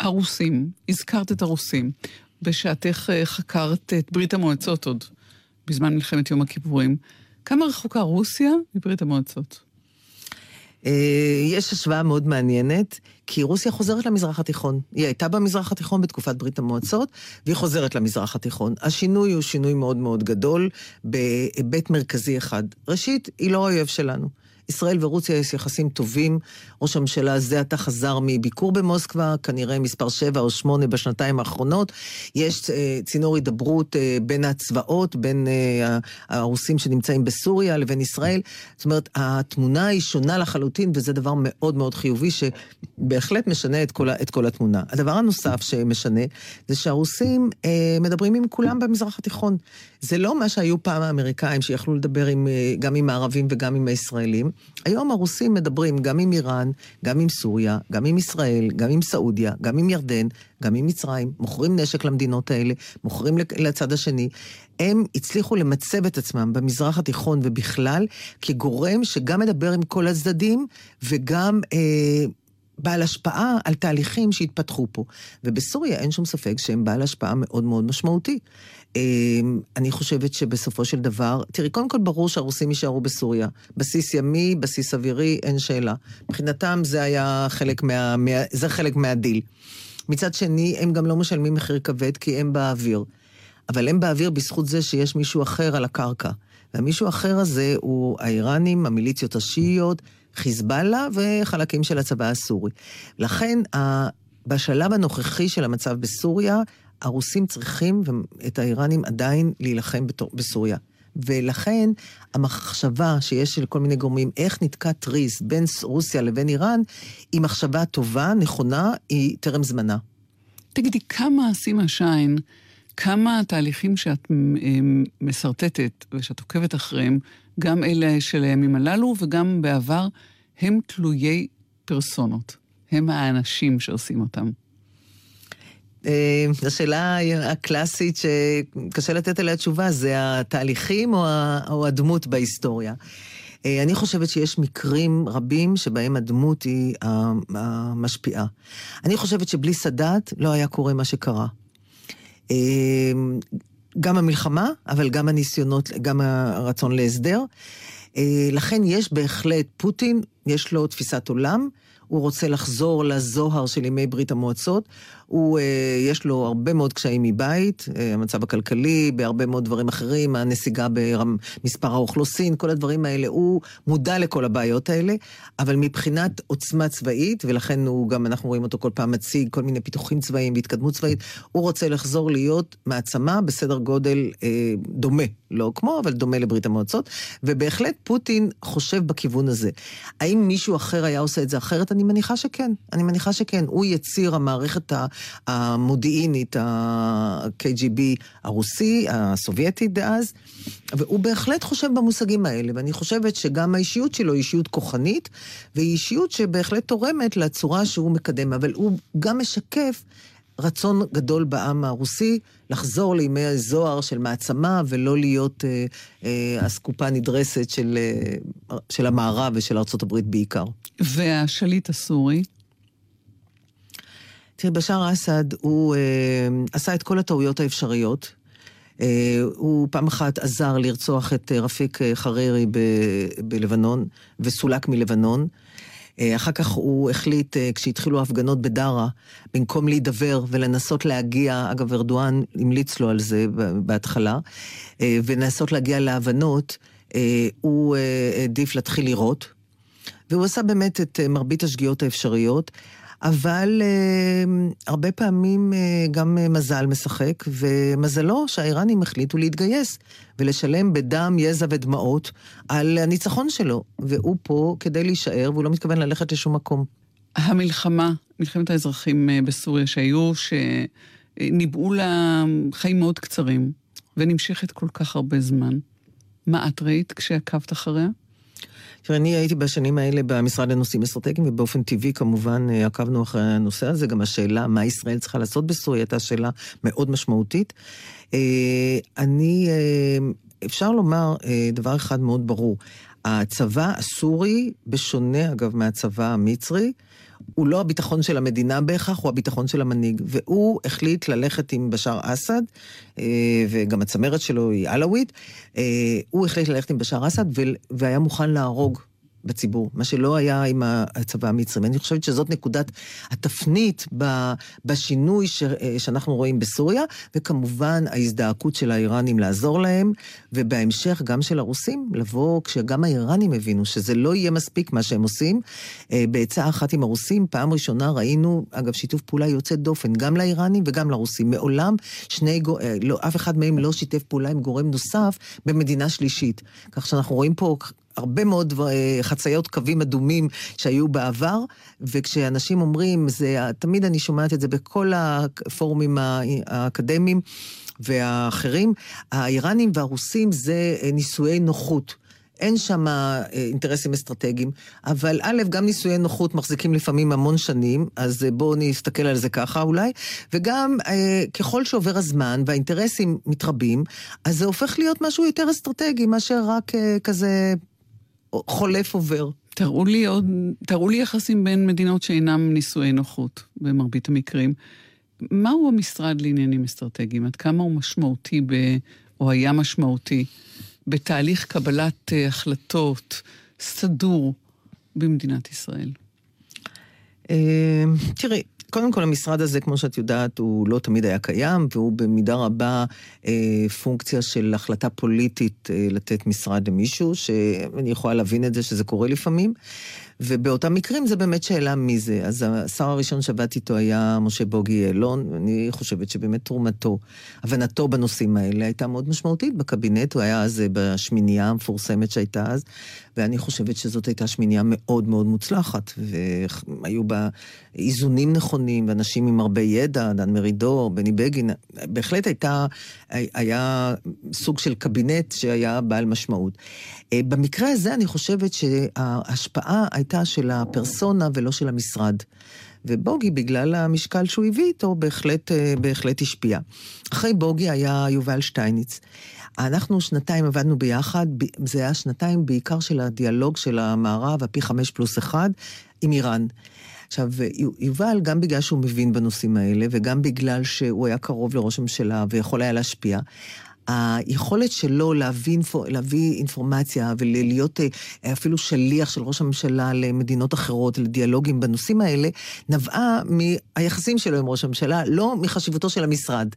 הרוסים, הזכרת את הרוסים. בשעתך אה, חקרת את ברית המועצות עוד, בזמן מלחמת יום הכיפורים. כמה רחוקה רוסיה מברית המועצות? אה, יש השוואה מאוד מעניינת, כי רוסיה חוזרת למזרח התיכון. היא הייתה במזרח התיכון בתקופת ברית המועצות, והיא חוזרת למזרח התיכון. השינוי הוא שינוי מאוד מאוד גדול בהיבט מרכזי אחד. ראשית, היא לא האויב שלנו. ישראל ורוסיה יש יחסים טובים. ראש הממשלה הזה עתה חזר מביקור במוסקבה, כנראה מספר 7 או 8 בשנתיים האחרונות. יש uh, צינור הידברות uh, בין הצבאות, בין uh, הרוסים שנמצאים בסוריה לבין ישראל. זאת אומרת, התמונה היא שונה לחלוטין, וזה דבר מאוד מאוד חיובי, שבהחלט משנה את כל, את כל התמונה. הדבר הנוסף שמשנה, זה שהרוסים uh, מדברים עם כולם במזרח התיכון. זה לא מה שהיו פעם האמריקאים, שיכלו לדבר עם, גם עם הערבים וגם עם הישראלים. היום הרוסים מדברים גם עם איראן, גם עם סוריה, גם עם ישראל, גם עם סעודיה, גם עם ירדן, גם עם מצרים, מוכרים נשק למדינות האלה, מוכרים לצד השני. הם הצליחו למצב את עצמם במזרח התיכון ובכלל כגורם שגם מדבר עם כל הצדדים וגם אה, בעל השפעה על תהליכים שהתפתחו פה. ובסוריה אין שום ספק שהם בעל השפעה מאוד מאוד משמעותי. אמ, אני חושבת שבסופו של דבר, תראי, קודם כל ברור שהרוסים יישארו בסוריה. בסיס ימי, בסיס אווירי, אין שאלה. מבחינתם זה היה חלק מה... זה חלק מהדיל. מצד שני, הם גם לא משלמים מחיר כבד כי הם באוויר. אבל הם באוויר בזכות זה שיש מישהו אחר על הקרקע. והמישהו האחר הזה הוא האיראנים, המיליציות השיעיות, חיזבאללה וחלקים של הצבא הסורי. לכן, בשלב הנוכחי של המצב בסוריה, הרוסים צריכים, את האיראנים עדיין, להילחם בסוריה. ולכן המחשבה שיש של כל מיני גורמים, איך נתקע טריז בין רוסיה לבין איראן, היא מחשבה טובה, נכונה, היא טרם זמנה. תגידי, כמה, סימה שיין, כמה התהליכים שאת משרטטת ושאת עוקבת אחריהם, גם אלה של הימים הללו וגם בעבר, הם תלויי פרסונות. הם האנשים שעושים אותם. אה, השאלה הקלאסית שקשה לתת עליה תשובה, זה התהליכים או הדמות בהיסטוריה. אה, אני חושבת שיש מקרים רבים שבהם הדמות היא המשפיעה. אני חושבת שבלי סאדאת לא היה קורה מה שקרה. אה, גם המלחמה, אבל גם הניסיונות, גם הרצון להסדר. לכן יש בהחלט, פוטין, יש לו תפיסת עולם, הוא רוצה לחזור לזוהר של ימי ברית המועצות. הוא, אה, יש לו הרבה מאוד קשיים מבית, אה, המצב הכלכלי, בהרבה מאוד דברים אחרים, הנסיגה במספר האוכלוסין, כל הדברים האלה, הוא מודע לכל הבעיות האלה, אבל מבחינת עוצמה צבאית, ולכן הוא גם, אנחנו רואים אותו כל פעם מציג כל מיני פיתוחים צבאיים והתקדמות צבאית, הוא רוצה לחזור להיות מעצמה בסדר גודל אה, דומה, לא כמו, אבל דומה לברית המועצות, ובהחלט פוטין חושב בכיוון הזה. האם מישהו אחר היה עושה את זה אחרת? אני מניחה שכן. אני מניחה שכן. הוא יציר המערכת המודיעינית, ה-KGB הרוסי, הסובייטי דאז, והוא בהחלט חושב במושגים האלה, ואני חושבת שגם האישיות שלו היא אישיות כוחנית, והיא אישיות שבהחלט תורמת לצורה שהוא מקדם, אבל הוא גם משקף רצון גדול בעם הרוסי לחזור לימי הזוהר של מעצמה ולא להיות אה, אה, אסקופה נדרסת של, אה, של המערב ושל ארה"ב בעיקר. והשליט הסורי? תראי, בשאר אסד הוא אה, עשה את כל הטעויות האפשריות. אה, הוא פעם אחת עזר לרצוח את אה, רפיק אה, חרירי ב, בלבנון, וסולק מלבנון. אה, אחר כך הוא החליט, אה, כשהתחילו ההפגנות בדארה, במקום להידבר ולנסות להגיע, אגב, ארדואן המליץ לו על זה בהתחלה, אה, ולנסות להגיע להבנות, הוא העדיף להתחיל לירות. והוא עשה באמת את מרבית השגיאות האפשריות. אבל uh, הרבה פעמים uh, גם uh, מזל משחק, ומזלו שהאיראנים החליטו להתגייס ולשלם בדם, יזע ודמעות על הניצחון שלו. והוא פה כדי להישאר, והוא לא מתכוון ללכת לשום מקום. המלחמה, מלחמת האזרחים בסוריה שהיו, שניבאו לה חיים מאוד קצרים, ונמשכת כל כך הרבה זמן. מה את ראית כשעקבת אחריה? תראה, אני הייתי בשנים האלה במשרד לנושאים אסטרטגיים, ובאופן טבעי כמובן אה, עקבנו אחרי הנושא הזה. גם השאלה מה ישראל צריכה לעשות בסוריה הייתה שאלה מאוד משמעותית. אה, אני, אה, אפשר לומר דבר אחד מאוד ברור. הצבא הסורי, בשונה אגב מהצבא המצרי, הוא לא הביטחון של המדינה בהכרח, הוא הביטחון של המנהיג. והוא החליט ללכת עם בשאר אסד, וגם הצמרת שלו היא עלאווית, הוא החליט ללכת עם בשאר אסד והיה מוכן להרוג בציבור, מה שלא היה עם הצבא המצרי. ואני חושבת שזאת נקודת התפנית בשינוי ש, שאנחנו רואים בסוריה, וכמובן ההזדעקות של האיראנים לעזור להם, ובהמשך גם של הרוסים, לבוא כשגם האיראנים הבינו שזה לא יהיה מספיק מה שהם עושים. אה, בעצה אחת עם הרוסים, פעם ראשונה ראינו, אגב, שיתוף פעולה יוצא דופן, גם לאיראנים וגם לרוסים. מעולם שני, אה, לא, אף אחד מהם לא שיתף פעולה עם גורם נוסף במדינה שלישית. כך שאנחנו רואים פה הרבה מאוד אה, חציות קווים אדומים שהיו בעבר, וכשאנשים אומרים, זה, תמיד אני שומעת את זה בכל הפורומים האקדמיים והאחרים, האיראנים והרוסים זה אה, נישואי נוחות. אין שם אה, אינטרסים אסטרטגיים, אבל א', גם נישואי נוחות מחזיקים לפעמים המון שנים, אז בואו נסתכל על זה ככה אולי, וגם ככל שעובר הזמן והאינטרסים מתרבים, אז זה הופך להיות משהו יותר אסטרטגי מאשר רק כזה חולף עובר. תראו לי עוד, תראו לי יחסים בין מדינות שאינם נישואי נוחות, במרבית המקרים. מהו המשרד לעניינים אסטרטגיים? עד כמה הוא משמעותי, ב, או היה משמעותי, בתהליך קבלת אה, החלטות סדור במדינת ישראל? אה, תראי, קודם כל, המשרד הזה, כמו שאת יודעת, הוא לא תמיד היה קיים, והוא במידה רבה אה, פונקציה של החלטה פוליטית אה, לתת משרד למישהו, שאני יכולה להבין את זה שזה קורה לפעמים. ובאותם מקרים זה באמת שאלה מי זה. אז השר הראשון שעבדתי איתו היה משה בוגי יעלון, ואני חושבת שבאמת תרומתו, הבנתו בנושאים האלה הייתה מאוד משמעותית בקבינט, הוא היה אז בשמינייה המפורסמת שהייתה אז, ואני חושבת שזאת הייתה שמינייה מאוד מאוד מוצלחת, והיו בה איזונים נכונים, ואנשים עם הרבה ידע, דן מרידור, בני בגין, בהחלט הייתה, היה סוג של קבינט שהיה בעל משמעות. אה, במקרה הזה אני חושבת שההשפעה הייתה של הפרסונה ולא של המשרד. ובוגי, בגלל המשקל שהוא הביא איתו, בהחלט, אה, בהחלט השפיע. אחרי בוגי היה יובל שטייניץ. אנחנו שנתיים עבדנו ביחד, זה היה שנתיים בעיקר של הדיאלוג של המערב, הפי חמש פלוס אחד, עם איראן. עכשיו, יובל, גם בגלל שהוא מבין בנושאים האלה, וגם בגלל שהוא היה קרוב לראש הממשלה ויכול היה להשפיע, היכולת שלו להביא, להביא אינפורמציה ולהיות אה, אפילו שליח של ראש הממשלה למדינות אחרות, לדיאלוגים בנושאים האלה, נבעה מהיחסים שלו עם ראש הממשלה, לא מחשיבותו של המשרד.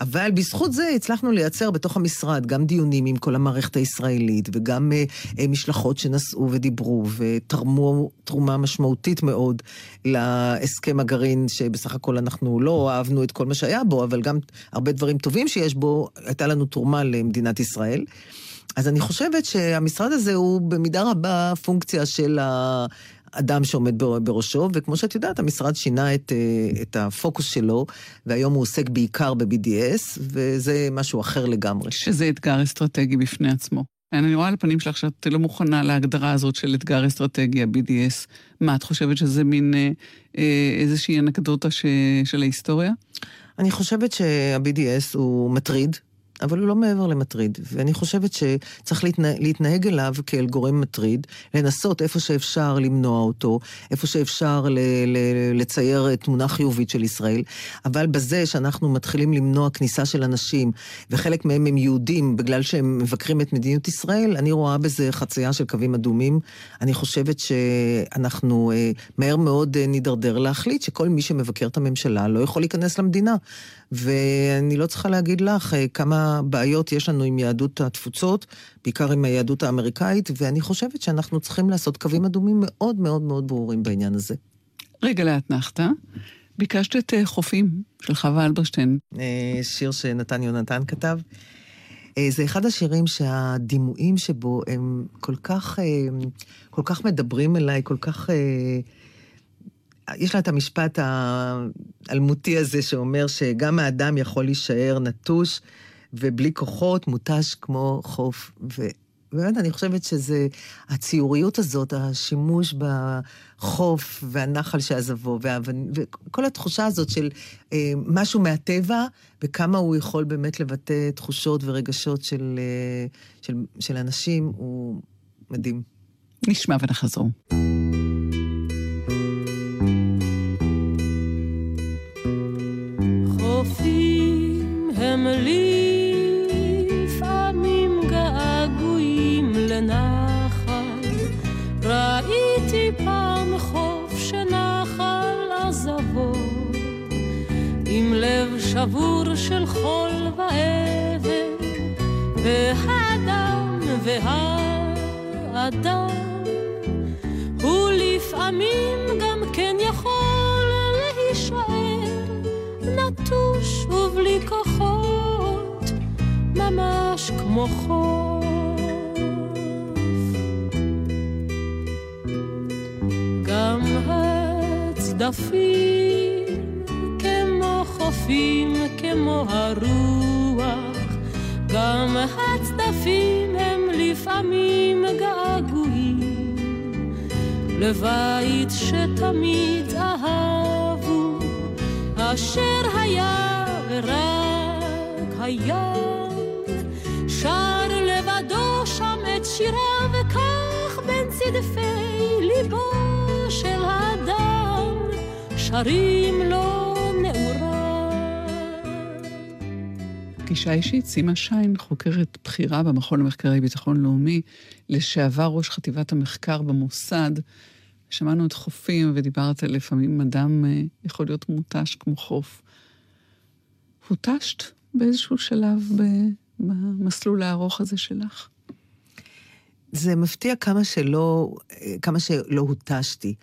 אבל בזכות זה הצלחנו לייצר בתוך המשרד גם דיונים עם כל המערכת הישראלית, וגם אה, אה, משלחות שנסעו ודיברו ותרמו תרומה משמעותית מאוד להסכם הגרעין, שבסך הכל אנחנו לא אהבנו את כל מה שהיה בו, אבל גם הרבה דברים טובים שיש בו, הייתה לנו תרומה למדינת ישראל. אז אני חושבת שהמשרד הזה הוא במידה רבה פונקציה של האדם שעומד בראשו, וכמו שאת יודעת, המשרד שינה את, אה, את הפוקוס שלו, והיום הוא עוסק בעיקר ב-BDS, וזה משהו אחר לגמרי. שזה אתגר אסטרטגי בפני עצמו. אני רואה על הפנים שלך שאת לא מוכנה להגדרה הזאת של אתגר אסטרטגי, ה-BDS. מה, את חושבת שזה מין אה, אה, איזושהי אנקדוטה ש... של ההיסטוריה? אני חושבת שה-BDS הוא מטריד, אבל הוא לא מעבר למטריד. ואני חושבת שצריך להתנה, להתנהג אליו כאל גורם מטריד, לנסות איפה שאפשר למנוע אותו, איפה שאפשר ל, ל, לצייר תמונה חיובית של ישראל, אבל בזה שאנחנו מתחילים למנוע כניסה של אנשים, וחלק מהם הם יהודים בגלל שהם מבקרים את מדיניות ישראל, אני רואה בזה חצייה של קווים אדומים. אני חושבת שאנחנו אה, מהר מאוד אה, נידרדר להחליט שכל מי שמבקר את הממשלה לא יכול להיכנס למדינה. ואני לא צריכה להגיד לך אה, כמה בעיות יש לנו עם יהדות התפוצות, בעיקר עם היהדות האמריקאית, ואני חושבת שאנחנו צריכים לעשות קווים אדומים מאוד מאוד מאוד ברורים בעניין הזה. רגע לאתנחתא. ביקשת את אה, חופים של חווה אלברשטיין. אה, שיר שנתן יונתן כתב. זה אחד השירים שהדימויים שבו הם כל כך, כל כך מדברים אליי, כל כך... יש לה את המשפט האלמותי הזה שאומר שגם האדם יכול להישאר נטוש ובלי כוחות, מותש כמו חוף. באמת, אני חושבת שזה, הציוריות הזאת, השימוש בחוף והנחל שעזבו, וכל התחושה הזאת של אה, משהו מהטבע, וכמה הוא יכול באמת לבטא תחושות ורגשות של, אה, של, של אנשים, הוא מדהים. נשמע ונחזור. לב שבור של חול ואבן, והאדם והאדם, הוא לפעמים גם כן יכול להישאר נטוש ובלי כוחות, ממש כמו חול. צדפים חופים, כמו הרוח. גם הצדפים הם לפעמים געגועים לבית שתמיד אהבו, אשר היה ורק היה. שר לבדו שם את שיריו, וכך בין צדפי ליבו של האדם. שרים לו פגישה אישית, סימה שיין, חוקרת בכירה במכון למחקרי ביטחון לאומי, לשעבר ראש חטיבת המחקר במוסד. שמענו את חופים ודיברת לפעמים אדם אה, יכול להיות מותש כמו חוף. הותשת באיזשהו שלב במסלול הארוך הזה שלך? זה מפתיע כמה שלא, אה, כמה שלא הותשתי.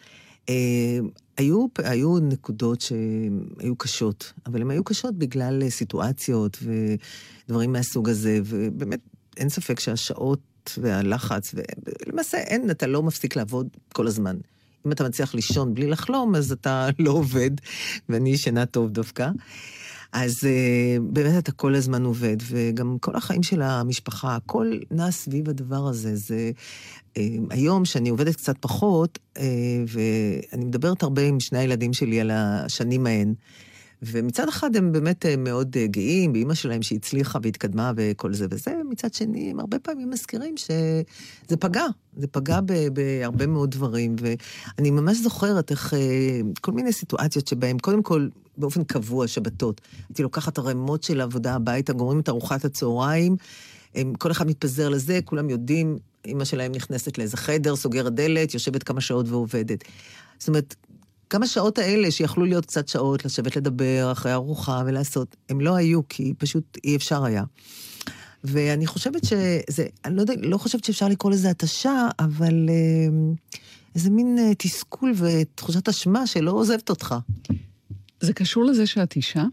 היו, היו נקודות שהיו קשות, אבל הן היו קשות בגלל סיטואציות ודברים מהסוג הזה, ובאמת אין ספק שהשעות והלחץ, ולמעשה אין, אתה לא מפסיק לעבוד כל הזמן. אם אתה מצליח לישון בלי לחלום, אז אתה לא עובד, ואני ישנה טוב דווקא. אז uh, באמת אתה כל הזמן עובד, וגם כל החיים של המשפחה, הכל נע סביב הדבר הזה. זה uh, היום, שאני עובדת קצת פחות, uh, ואני מדברת הרבה עם שני הילדים שלי על השנים ההן, ומצד אחד הם באמת מאוד גאים באימא שלהם שהצליחה והתקדמה וכל זה וזה, מצד שני הם הרבה פעמים מזכירים שזה פגע, זה פגע בהרבה מאוד דברים, ואני ממש זוכרת איך כל מיני סיטואציות שבהן, קודם כל, באופן קבוע, שבתות. הייתי לוקחת ערימות של עבודה הביתה, גומרים את ארוחת הצהריים, הם, כל אחד מתפזר לזה, כולם יודעים, אימא שלהם נכנסת לאיזה חדר, סוגרת דלת, יושבת כמה שעות ועובדת. זאת אומרת, כמה שעות האלה שיכלו להיות קצת שעות, לשבת לדבר אחרי ארוחה ולעשות, הם לא היו, כי פשוט אי אפשר היה. ואני חושבת שזה, אני לא, יודע, לא חושבת שאפשר לקרוא לזה התשה, אבל אה, איזה מין אה, תסכול ותחושת אשמה שלא עוזבת אותך. זה קשור לזה שאת אישה?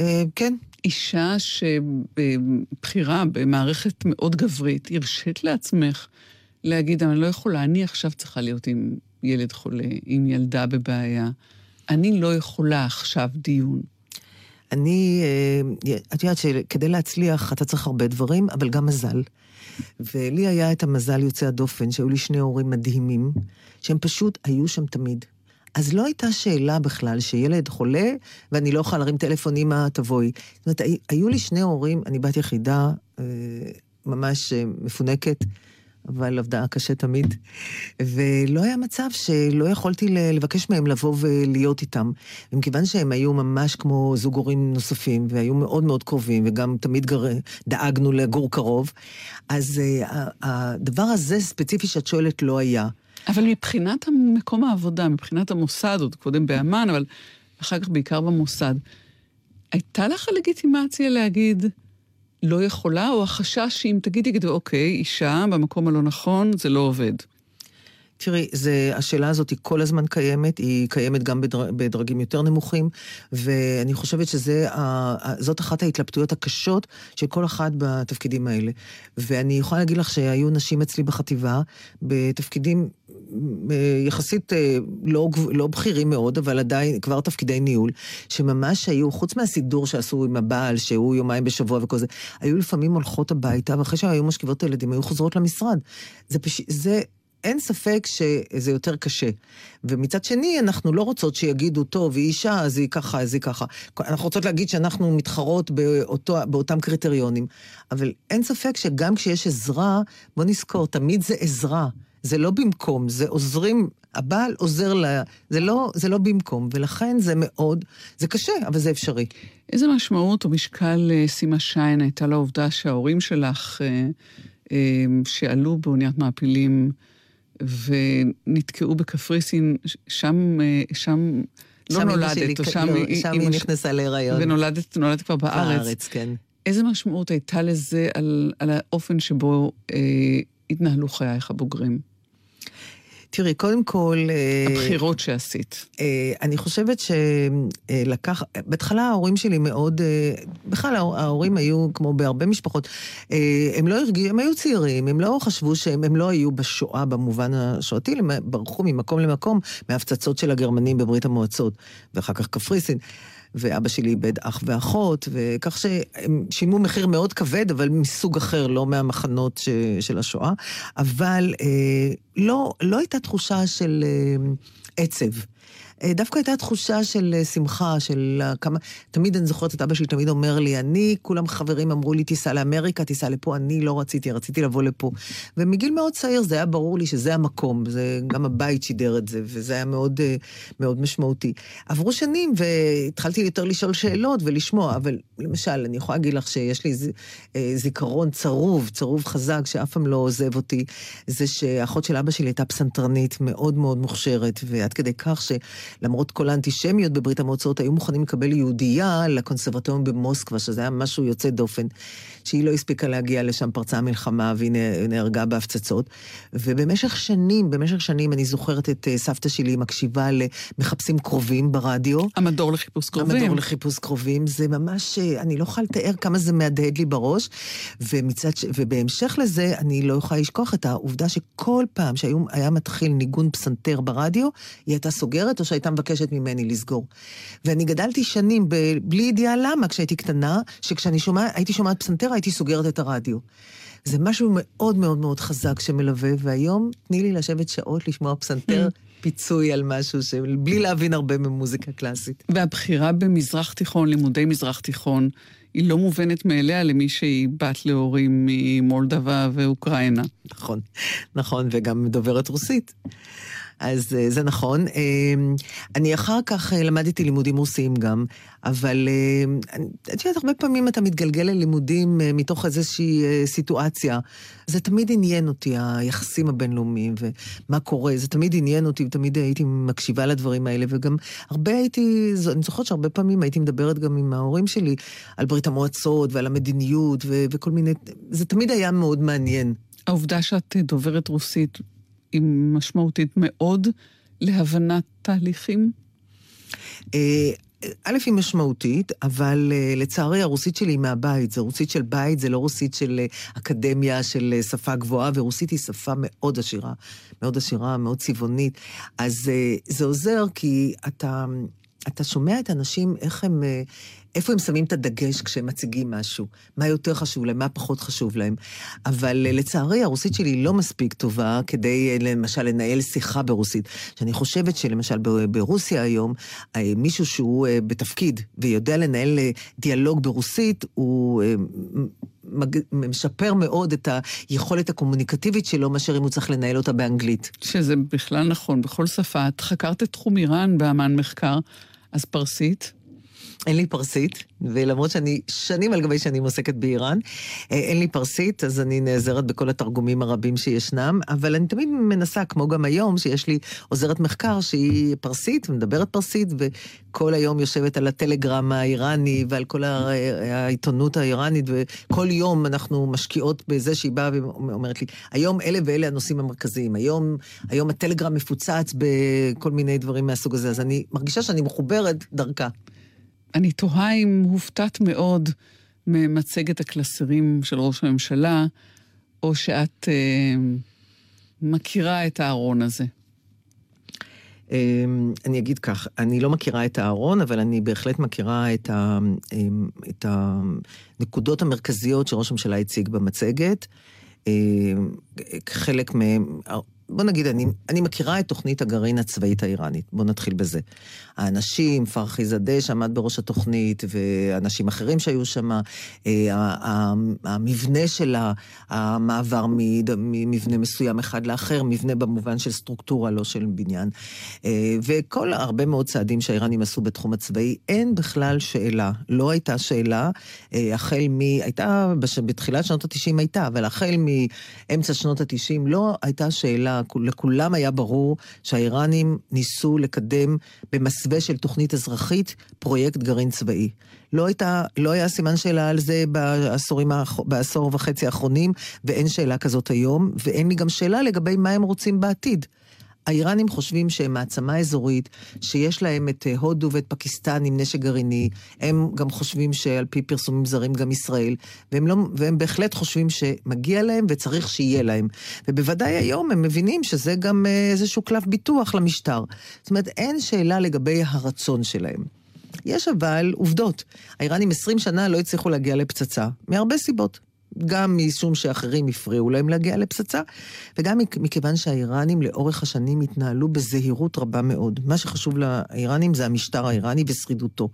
אה, כן. אישה שבבחירה במערכת מאוד גברית, הרשית לעצמך להגיד, אני לא יכולה, אני עכשיו צריכה להיות עם ילד חולה, עם ילדה בבעיה. אני לא יכולה עכשיו דיון. אני, אה, את יודעת שכדי להצליח אתה צריך הרבה דברים, אבל גם מזל. ולי היה את המזל יוצא הדופן, שהיו לי שני הורים מדהימים, שהם פשוט היו שם תמיד. אז לא הייתה שאלה בכלל שילד חולה ואני לא יכולה להרים טלפון, אמא, תבואי. זאת אומרת, היו לי שני הורים, אני בת יחידה, אה, ממש אה, מפונקת. אבל עבדה קשה תמיד, ולא היה מצב שלא יכולתי לבקש מהם לבוא ולהיות איתם. ומכיוון שהם היו ממש כמו זוג הורים נוספים, והיו מאוד מאוד קרובים, וגם תמיד גר... דאגנו לגור קרוב, אז uh, הדבר הזה ספציפי שאת שואלת לא היה. אבל מבחינת מקום העבודה, מבחינת המוסד, עוד קודם באמ"ן, אבל אחר כך בעיקר במוסד, הייתה לך הלגיטימציה להגיד, לא יכולה, או החשש שאם תגידי, אוקיי, אישה במקום הלא נכון, זה לא עובד? תראי, זה, השאלה הזאת היא כל הזמן קיימת, היא קיימת גם בדר, בדרגים יותר נמוכים, ואני חושבת שזאת אחת ההתלבטויות הקשות של כל אחד בתפקידים האלה. ואני יכולה להגיד לך שהיו נשים אצלי בחטיבה, בתפקידים אה, יחסית אה, לא, לא בכירים מאוד, אבל עדיין כבר תפקידי ניהול, שממש היו, חוץ מהסידור שעשו עם הבעל, שהוא יומיים בשבוע וכל זה, היו לפעמים הולכות הביתה, ואחרי שהיו משכיבות את הילדים, היו חוזרות למשרד. זה פשוט, זה... אין ספק שזה יותר קשה. ומצד שני, אנחנו לא רוצות שיגידו, טוב, היא אישה, אז היא ככה, אז היא ככה. אנחנו רוצות להגיד שאנחנו מתחרות באותו, באותם קריטריונים. אבל אין ספק שגם כשיש עזרה, בוא נזכור, תמיד זה עזרה. זה לא במקום, זה עוזרים, הבעל עוזר לה, זה לא, זה לא במקום, ולכן זה מאוד, זה קשה, אבל זה אפשרי. איזה משמעות או משקל אה, סימה שיין הייתה לעובדה שההורים שלך, אה, אה, שעלו באוניית מעפילים ונתקעו בקפריסין, שם, שם לא נולדת, או שם, לא, שם היא נכנסה להיריון. ונולדת נולדת כבר בארץ. בארץ, כן. איזה משמעות הייתה לזה על, על האופן שבו אה, התנהלו חייך הבוגרים? תראי, קודם כל... אה, הבחירות שעשית. אה, אני חושבת שלקח... בהתחלה ההורים שלי מאוד... אה, בכלל ההורים היו, כמו בהרבה משפחות, הם לא הרגיעו, הם היו צעירים, הם לא חשבו שהם הם לא היו בשואה במובן השואתי, הם ברחו ממקום למקום מההפצצות של הגרמנים בברית המועצות, ואחר כך קפריסין. ואבא שלי איבד אח ואחות, וכך שהם שילמו מחיר מאוד כבד, אבל מסוג אחר, לא מהמחנות ש, של השואה. אבל אה, לא, לא הייתה תחושה של אה, עצב. אה, דווקא הייתה תחושה של אה, שמחה, של אה, כמה... תמיד אני זוכרת את אבא שלי תמיד אומר לי, אני, כולם חברים אמרו לי, תיסע לאמריקה, תיסע לפה, אני לא רציתי, רציתי לבוא לפה. ומגיל מאוד צעיר זה היה ברור לי שזה המקום, זה גם הבית שידר את זה, וזה היה מאוד, מאוד משמעותי. עברו שנים והתחלתי יותר לשאול שאלות ולשמוע, אבל למשל, אני יכולה להגיד לך שיש לי זיכרון צרוב, צרוב חזק, שאף פעם לא עוזב אותי, זה שאחות של אבא שלי הייתה פסנתרנית מאוד מאוד מוכשרת, ועד כדי כך ש... למרות כל האנטישמיות בברית המועצות, היו מוכנים לקבל יהודייה לקונסרבטוריון במוסקבה, שזה היה משהו יוצא דופן, שהיא לא הספיקה להגיע לשם, פרצה המלחמה והיא נהרגה בהפצצות. ובמשך שנים, במשך שנים, אני זוכרת את אה, סבתא שלי מקשיבה למחפשים קרובים ברדיו. המדור לחיפוש קרובים. המדור לחיפוש קרובים, זה ממש, אה, אני לא יכולה לתאר כמה זה מהדהד לי בראש. ומצד, ובהמשך לזה, אני לא יכולה לשכוח את העובדה שכל פעם שהיה מתחיל ניגון פסנתר ברדיו, היא הייתה סוגרת, או שהייתה מבקשת ממני לסגור. ואני גדלתי שנים ב... בלי ידיעה למה, כשהייתי קטנה, שכשאני שומע, הייתי שומעת פסנתר, הייתי סוגרת את הרדיו. זה משהו מאוד מאוד מאוד חזק שמלווה, והיום תני לי לשבת שעות לשמוע פסנתר. פיצוי על משהו, בלי להבין הרבה ממוזיקה קלאסית. והבחירה במזרח תיכון, לימודי מזרח תיכון, היא לא מובנת מאליה למי שהיא בת להורים ממולדבה ואוקראינה. נכון, נכון, וגם דוברת רוסית. אז אה, זה נכון. אמ, אני אחר כך אה, למדתי לימודים רוסיים גם, אבל אה, את יודעת, הרבה פעמים אתה מתגלגל ללימודים מתוך איזושהי סיטואציה. זה תמיד עניין אותי, היחסים הבינלאומיים ומה קורה, זה תמיד עניין אותי, ותמיד הייתי מקשיבה לדברים האלה, וגם הרבה הייתי, אני זוכרת שהרבה פעמים הייתי מדברת גם עם ההורים שלי על ברית המועצות ועל המדיניות ו- וכל מיני, זה תמיד היה מאוד מעניין. העובדה שאת דוברת רוסית, היא משמעותית מאוד להבנת תהליכים? אה, א', היא משמעותית, אבל uh, לצערי הרוסית שלי היא מהבית. זו רוסית של בית, זה לא רוסית של uh, אקדמיה, של uh, שפה גבוהה, ורוסית היא שפה מאוד עשירה. מאוד עשירה, מאוד צבעונית. אז uh, זה עוזר כי אתה, אתה שומע את האנשים, איך הם... איפה הם שמים את הדגש כשהם מציגים משהו, מה יותר חשוב להם, מה פחות חשוב להם. אבל אה, לצערי, הרוסית שלי לא מספיק טובה כדי, אה, למשל, לנהל שיחה ברוסית. שאני חושבת שלמשל ברוסיה היום, אה, מישהו שהוא בתפקיד ויודע לנהל דיאלוג ברוסית, הוא... משפר מאוד את היכולת הקומוניקטיבית שלו, מאשר אם הוא צריך לנהל אותה באנגלית. שזה בכלל נכון, בכל שפה. את חקרת את תחום איראן באמן מחקר, אז פרסית? אין לי פרסית, ולמרות שאני שנים על גבי שנים עוסקת באיראן, אה, אין לי פרסית, אז אני נעזרת בכל התרגומים הרבים שישנם, אבל אני תמיד מנסה, כמו גם היום, שיש לי עוזרת מחקר שהיא פרסית, מדברת פרסית, וכל היום יושבת על הטלגרם האיראני ועל כל העיתונות האיראנית, וכל יום אנחנו משקיעות בזה שהיא באה ואומרת לי, היום אלה ואלה הנושאים המרכזיים, היום, היום הטלגרם מפוצץ בכל מיני דברים מהסוג הזה, אז אני מרגישה שאני מחוברת דרכה. אני תוהה אם הופתעת מאוד ממצגת הקלסרים של ראש הממשלה, או שאת אה, מכירה את הארון הזה. אמ, אני אגיד כך, אני לא מכירה את הארון, אבל אני בהחלט מכירה את, ה, אמ, את הנקודות המרכזיות שראש הממשלה הציג במצגת. אמ, חלק מהם, בוא נגיד, אני, אני מכירה את תוכנית הגרעין הצבאית האיראנית, בוא נתחיל בזה. האנשים, פרחי זאדה שעמד בראש התוכנית, ואנשים אחרים שהיו שם, אה, המבנה של המעבר ממבנה מסוים אחד לאחר, מבנה במובן של סטרוקטורה, לא של בניין. אה, וכל הרבה מאוד צעדים שהאיראנים עשו בתחום הצבאי, אין בכלל שאלה, לא הייתה שאלה, אה, החל מ... הייתה, בתחילת שנות ה-90 הייתה, אבל החל מאמצע שנות ה-90 לא הייתה שאלה, לכולם היה ברור שהאיראנים ניסו לקדם במסווה של תוכנית אזרחית, פרויקט גרעין צבאי. לא, הייתה, לא היה סימן שאלה על זה בעשורים, בעשור וחצי האחרונים, ואין שאלה כזאת היום, ואין לי גם שאלה לגבי מה הם רוצים בעתיד. האיראנים חושבים שהם מעצמה אזורית, שיש להם את אה, הודו ואת פקיסטן עם נשק גרעיני. הם גם חושבים שעל פי פרסומים זרים גם ישראל, והם, לא, והם בהחלט חושבים שמגיע להם וצריך שיהיה להם. ובוודאי היום הם מבינים שזה גם אה, איזשהו קלף ביטוח למשטר. זאת אומרת, אין שאלה לגבי הרצון שלהם. יש אבל עובדות. האיראנים 20 שנה לא הצליחו להגיע לפצצה, מהרבה סיבות. גם משום שאחרים הפריעו להם להגיע לפצצה, וגם מכיוון שהאיראנים לאורך השנים התנהלו בזהירות רבה מאוד. מה שחשוב לאיראנים זה המשטר האיראני ושרידותו.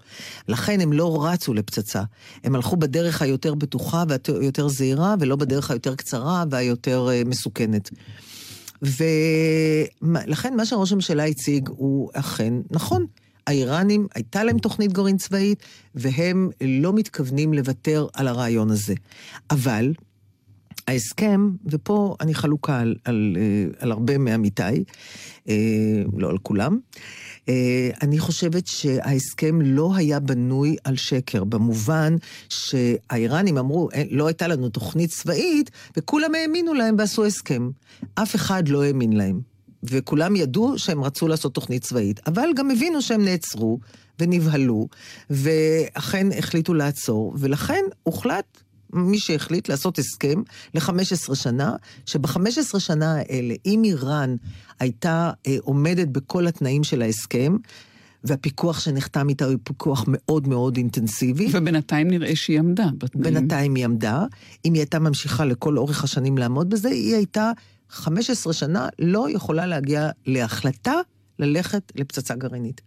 לכן הם לא רצו לפצצה. הם הלכו בדרך היותר בטוחה והיותר זהירה, ולא בדרך היותר קצרה והיותר אה, מסוכנת. ולכן מה שראש הממשלה הציג הוא אכן נכון. האיראנים, הייתה להם תוכנית גרעין צבאית, והם לא מתכוונים לוותר על הרעיון הזה. אבל ההסכם, ופה אני חלוקה על, על, אה, על הרבה מעמיתיי, אה, לא על כולם, אה, אני חושבת שההסכם לא היה בנוי על שקר, במובן שהאיראנים אמרו, לא הייתה לנו תוכנית צבאית, וכולם האמינו להם ועשו הסכם. אף אחד לא האמין להם. וכולם ידעו שהם רצו לעשות תוכנית צבאית, אבל גם הבינו שהם נעצרו ונבהלו, ואכן החליטו לעצור, ולכן הוחלט מי שהחליט לעשות הסכם ל-15 שנה, שב-15 שנה האלה, אם איראן הייתה אה, עומדת בכל התנאים של ההסכם, והפיקוח שנחתם איתה הוא פיקוח מאוד מאוד אינטנסיבי. ובינתיים נראה שהיא עמדה בתנאים. בינתיים היא עמדה. אם היא הייתה ממשיכה לכל אורך השנים לעמוד בזה, היא הייתה 15 שנה לא יכולה להגיע להחלטה ללכת לפצצה גרעינית.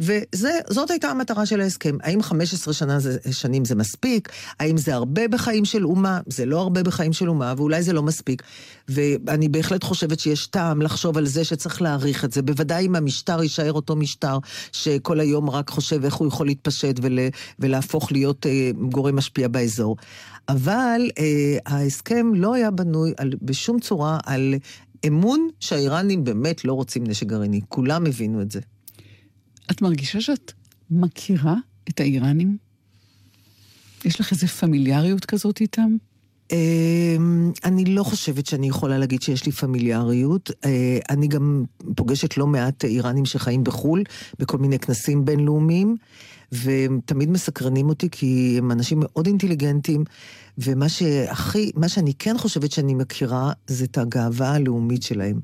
וזאת הייתה המטרה של ההסכם. האם 15 שנה זה, שנים זה מספיק? האם זה הרבה בחיים של אומה? זה לא הרבה בחיים של אומה, ואולי זה לא מספיק. ואני בהחלט חושבת שיש טעם לחשוב על זה שצריך להעריך את זה. בוודאי אם המשטר יישאר אותו משטר, שכל היום רק חושב איך הוא יכול להתפשט ול, ולהפוך להיות אה, גורם משפיע באזור. אבל אה, ההסכם לא היה בנוי על, בשום צורה על אמון שהאיראנים באמת לא רוצים נשק גרעיני. כולם הבינו את זה. את מרגישה שאת מכירה את האיראנים? יש לך איזו פמיליאריות כזאת איתם? אמ, אני לא חושבת שאני יכולה להגיד שיש לי פמיליאריות. אה, אני גם פוגשת לא מעט איראנים שחיים בחו"ל, בכל מיני כנסים בינלאומיים. והם תמיד מסקרנים אותי כי הם אנשים מאוד אינטליגנטים, ומה שהכי, מה שאני כן חושבת שאני מכירה, זה את הגאווה הלאומית שלהם.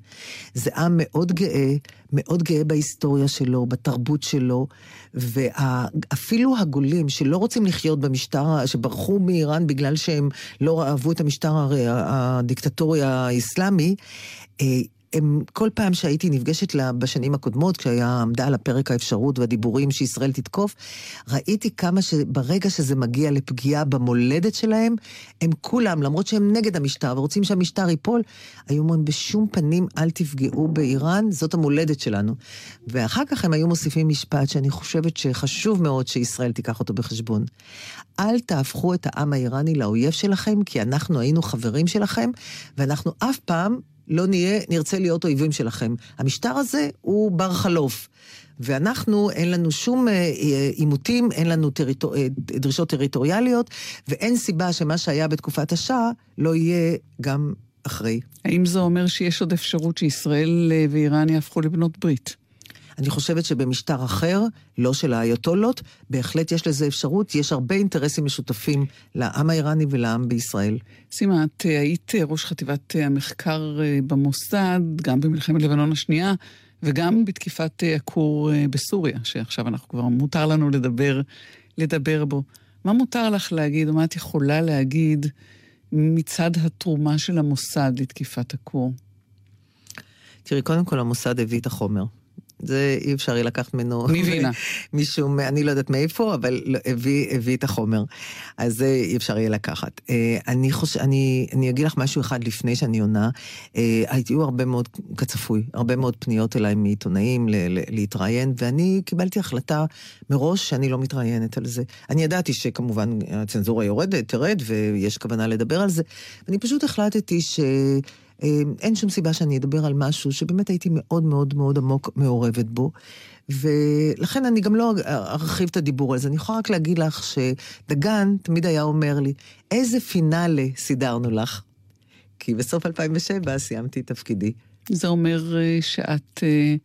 זה עם מאוד גאה, מאוד גאה בהיסטוריה שלו, בתרבות שלו, ואפילו הגולים שלא רוצים לחיות במשטר, שברחו מאיראן בגלל שהם לא אהבו את המשטר הדיקטטורי האסלאמי, אה, הם, כל פעם שהייתי נפגשת לה בשנים הקודמות, כשהיה עמדה על הפרק האפשרות והדיבורים שישראל תתקוף, ראיתי כמה שברגע שזה מגיע לפגיעה במולדת שלהם, הם כולם, למרות שהם נגד המשטר ורוצים שהמשטר ייפול, היו אומרים בשום פנים אל תפגעו באיראן, זאת המולדת שלנו. ואחר כך הם היו מוסיפים משפט שאני חושבת שחשוב מאוד שישראל תיקח אותו בחשבון. אל תהפכו את העם האיראני לאויב שלכם, כי אנחנו היינו חברים שלכם, ואנחנו אף פעם לא נהיה, נרצה להיות אויבים שלכם. המשטר הזה הוא בר חלוף. ואנחנו, אין לנו שום אה, אה, עימותים, אין לנו טריטור... אה, דרישות טריטוריאליות, ואין סיבה שמה שהיה בתקופת השעה לא יהיה גם אחרי. האם זה אומר שיש עוד אפשרות שישראל ואיראן יהפכו לבנות ברית? אני חושבת שבמשטר אחר, לא של האייתולות, בהחלט יש לזה אפשרות. יש הרבה אינטרסים משותפים לעם האיראני ולעם בישראל. סימה, את אה, היית אה, ראש חטיבת אה, המחקר במוסד, גם במלחמת לבנון השנייה, וגם בתקיפת הכור בסוריה, שעכשיו אנחנו כבר, מותר לנו לדבר, לדבר בו. מה מותר לך להגיד, או מה את יכולה להגיד מצד התרומה של המוסד לתקיפת הכור? תראי, קודם כל המוסד הביא את החומר. זה אי אפשר יהיה לקחת ממנו. מבינה. [LAUGHS] משום, אני לא יודעת מאיפה, אבל לא, הביא, הביא את החומר. אז זה אי אפשר יהיה לקחת. אה, אני חושב, אני, אני אגיד לך משהו אחד לפני שאני עונה. אה, היו הרבה מאוד, כצפוי, הרבה מאוד פניות אליי מעיתונאים להתראיין, ואני קיבלתי החלטה מראש שאני לא מתראיינת על זה. אני ידעתי שכמובן הצנזורה יורדת, תרד, ויש כוונה לדבר על זה. ואני פשוט החלטתי ש... אמ, אין שום סיבה שאני אדבר על משהו שבאמת הייתי מאוד מאוד מאוד עמוק מעורבת בו. ולכן אני גם לא ארחיב את הדיבור על זה. אני יכולה רק להגיד לך שדגן תמיד היה אומר לי, איזה פינאלה סידרנו לך? כי בסוף 2007 סיימתי את תפקידי. זה אומר אה, שאת uh,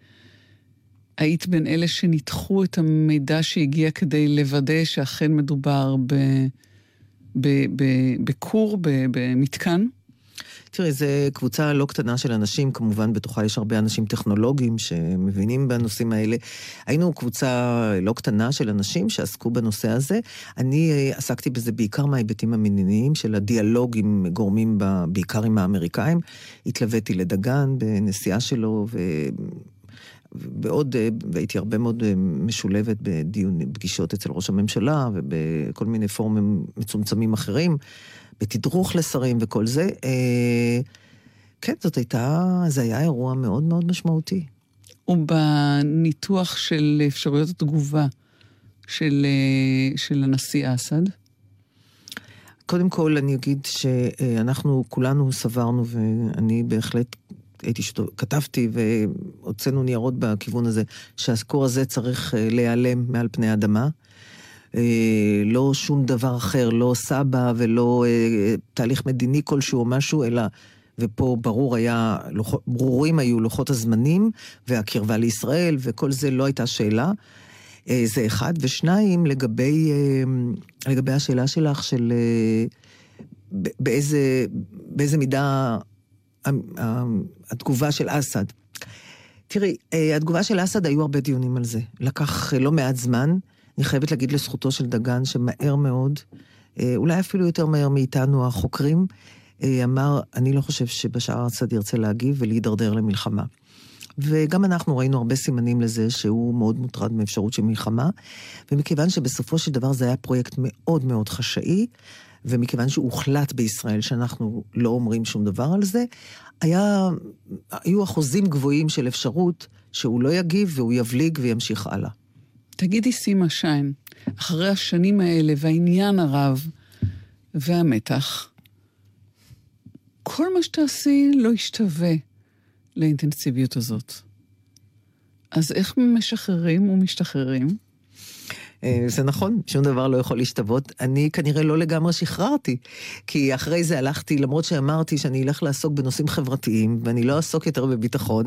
היית בין אלה שניתחו את המידע שהגיע כדי לוודא שאכן מדובר בכור, במתקן? תראי, זו קבוצה לא קטנה של אנשים, כמובן בתוכה יש הרבה אנשים טכנולוגיים שמבינים בנושאים האלה. היינו קבוצה לא קטנה של אנשים שעסקו בנושא הזה. אני אה, עסקתי בזה בעיקר מההיבטים המיניים של הדיאלוג עם גורמים, ב, בעיקר עם האמריקאים. התלוויתי לדגן בנסיעה שלו, ו... ועוד, אה, והייתי הרבה מאוד אה, משולבת בדיון, פגישות אצל ראש הממשלה ובכל מיני פורומים מצומצמים אחרים. בתדרוך לשרים וכל זה. אה, כן, זאת הייתה, זה היה אירוע מאוד מאוד משמעותי. ובניתוח של אפשרויות התגובה של, אה, של הנשיא אסד? קודם כל, אני אגיד שאנחנו כולנו סברנו, ואני בהחלט הייתי שתו, כתבתי והוצאנו ניירות בכיוון הזה, שהסקור הזה צריך אה, להיעלם מעל פני האדמה. אה, לא שום דבר אחר, לא סבא ולא אה, תהליך מדיני כלשהו או משהו, אלא, ופה ברור היה, ברורים היו לוחות הזמנים והקרבה לישראל, וכל זה לא הייתה שאלה. אה, זה אחד. ושניים, לגבי, לגבי השאלה שלך של באיזה, באיזה מידה התגובה של אסד. תראי, התגובה של אסד, היו הרבה דיונים על זה. לקח לא מעט זמן. אני חייבת להגיד לזכותו של דגן, שמהר מאוד, אה, אולי אפילו יותר מהר מאיתנו החוקרים, אה, אמר, אני לא חושב שבשאר אסד ירצה להגיב ולהידרדר למלחמה. וגם אנחנו ראינו הרבה סימנים לזה שהוא מאוד מוטרד מאפשרות של מלחמה, ומכיוון שבסופו של דבר זה היה פרויקט מאוד מאוד חשאי, ומכיוון שהוחלט בישראל שאנחנו לא אומרים שום דבר על זה, היה, היו אחוזים גבוהים של אפשרות שהוא לא יגיב והוא יבליג וימשיך הלאה. תגידי, סימה שיין, אחרי השנים האלה והעניין הרב והמתח, כל מה שתעשי לא ישתווה לאינטנסיביות הזאת. אז איך משחררים ומשתחררים? אה, זה נכון, שום דבר לא יכול להשתוות. אני כנראה לא לגמרי שחררתי, כי אחרי זה הלכתי, למרות שאמרתי שאני אלך לעסוק בנושאים חברתיים, ואני לא אעסוק יותר בביטחון,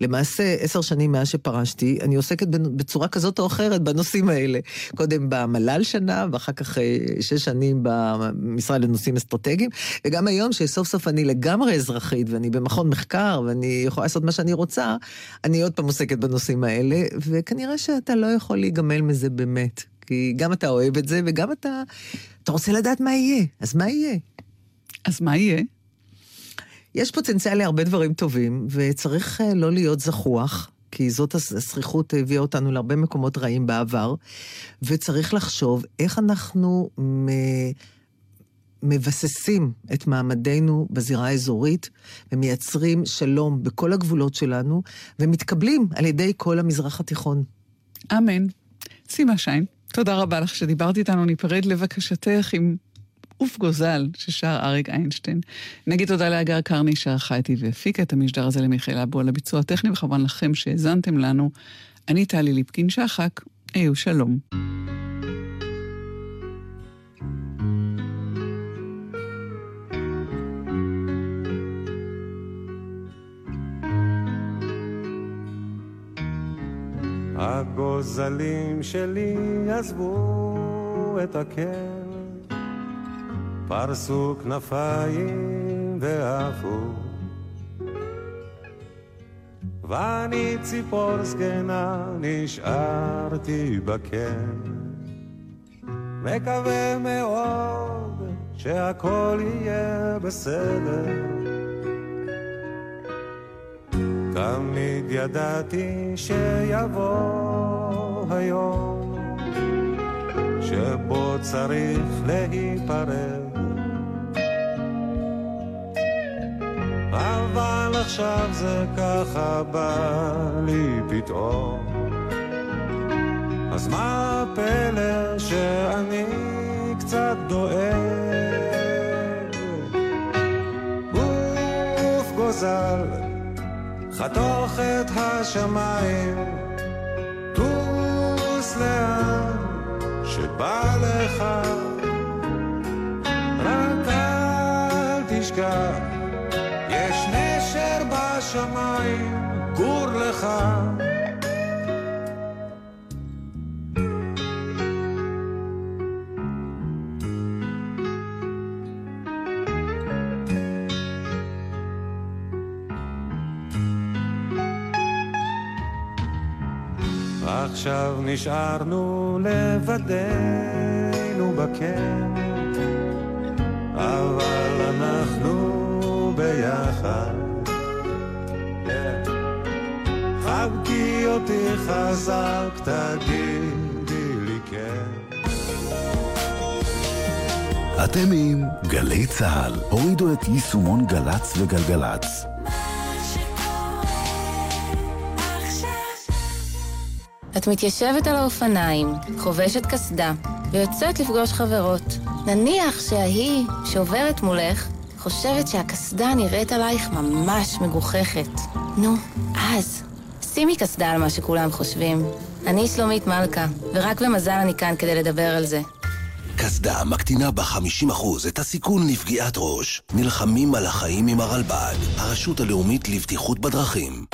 למעשה, עשר שנים מאז שפרשתי, אני עוסקת בצורה כזאת או אחרת בנושאים האלה. קודם במל"ל שנה, ואחר כך אה, שש שנים במשרד לנושאים אסטרטגיים, וגם היום, שסוף סוף אני לגמרי אזרחית, ואני במכון מחקר, ואני יכולה לעשות מה שאני רוצה, אני עוד פעם עוסקת בנושאים האלה, וכנראה שאתה לא יכול להיגמל מזה באמת. כי גם אתה אוהב את זה, וגם אתה, אתה רוצה לדעת מה יהיה. אז מה יהיה? אז מה יהיה? יש פוטנציאל להרבה דברים טובים, וצריך אה, לא להיות זחוח. כי זאת הזכיחות הביאה אותנו להרבה מקומות רעים בעבר, וצריך לחשוב איך אנחנו מבססים את מעמדנו בזירה האזורית, ומייצרים שלום בכל הגבולות שלנו, ומתקבלים על ידי כל המזרח התיכון. אמן. סימה שיין, תודה רבה לך שדיברת איתנו, ניפרד לבקשתך עם עוף גוזל ששר אריק איינשטיין. נגיד תודה לאגר קרני שערכה איתי והפיקה את המשדר הזה למיכאל אבו על הביצוע הטכני, וכמובן לכם שהאזנתם לנו. אני טלי ליפקין שחק, היו שלום. הגוזלים שלי עזבו את הקר, פרסו כנפיים ועפו. ואני ציפור זקנה נשארתי בקר, מקווה מאוד שהכל יהיה בסדר. תמיד ידעתי שיבוא היום שבו צריך להיפרד. אבל עכשיו זה ככה בא לי פתאום. אז מה הפלא שאני קצת דואג? גוף גוזל חתוך את השמיים, טוס לאן שבא לך, רק אל תשכח, יש נשר בשמיים, גור לך. עכשיו נשארנו לבדנו בקן, אבל אנחנו ביחד. חבקי אותי חזק, תגידי לי כן. אתם עם גלי צה"ל, הורידו את יישומון גל"צ וגלגלצ. את מתיישבת על האופניים, חובשת קסדה, ויוצאת לפגוש חברות. נניח שההיא שעוברת מולך חושבת שהקסדה נראית עלייך ממש מגוחכת. נו, אז, שימי קסדה על מה שכולם חושבים. אני שלומית מלכה, ורק במזל אני כאן כדי לדבר על זה. קסדה מקטינה ב-50% את הסיכון לפגיעת ראש. נלחמים על החיים עם הרלב"ד, הרשות הלאומית לבטיחות בדרכים.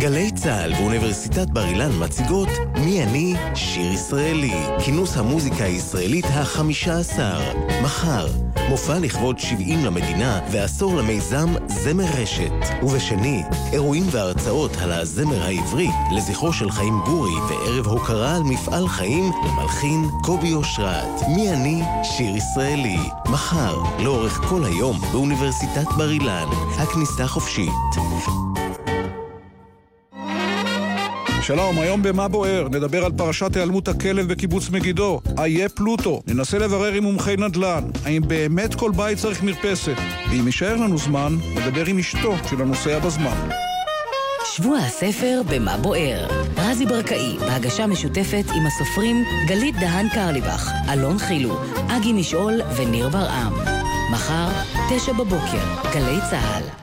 גלי צה"ל ואוניברסיטת בר אילן מציגות מי אני? שיר ישראלי. כינוס המוזיקה הישראלית החמישה עשר. מחר, מופע לכבוד 70 למדינה ועשור למיזם זמר רשת. ובשני, אירועים והרצאות על הזמר העברי לזכרו של חיים גורי וערב הוקרה על מפעל חיים למלחין קובי אושרת. מי אני? שיר ישראלי. מחר, לאורך כל היום באוניברסיטת בר אילן. הכניסה חופשית. שלום, היום במה בוער? נדבר על פרשת היעלמות הכלב בקיבוץ מגידו. איה פלוטו. ננסה לברר עם מומחי נדל"ן. האם באמת כל בית צריך מרפסת? ואם יישאר לנו זמן, נדבר עם אשתו של הנוסע בזמן. שבוע הספר במה בוער. רזי ברקאי, בהגשה משותפת עם הסופרים גלית דהן קרליבך, אלון חילו, אגי משעול וניר ברעם. מחר, תשע בבוקר, גלי צה"ל.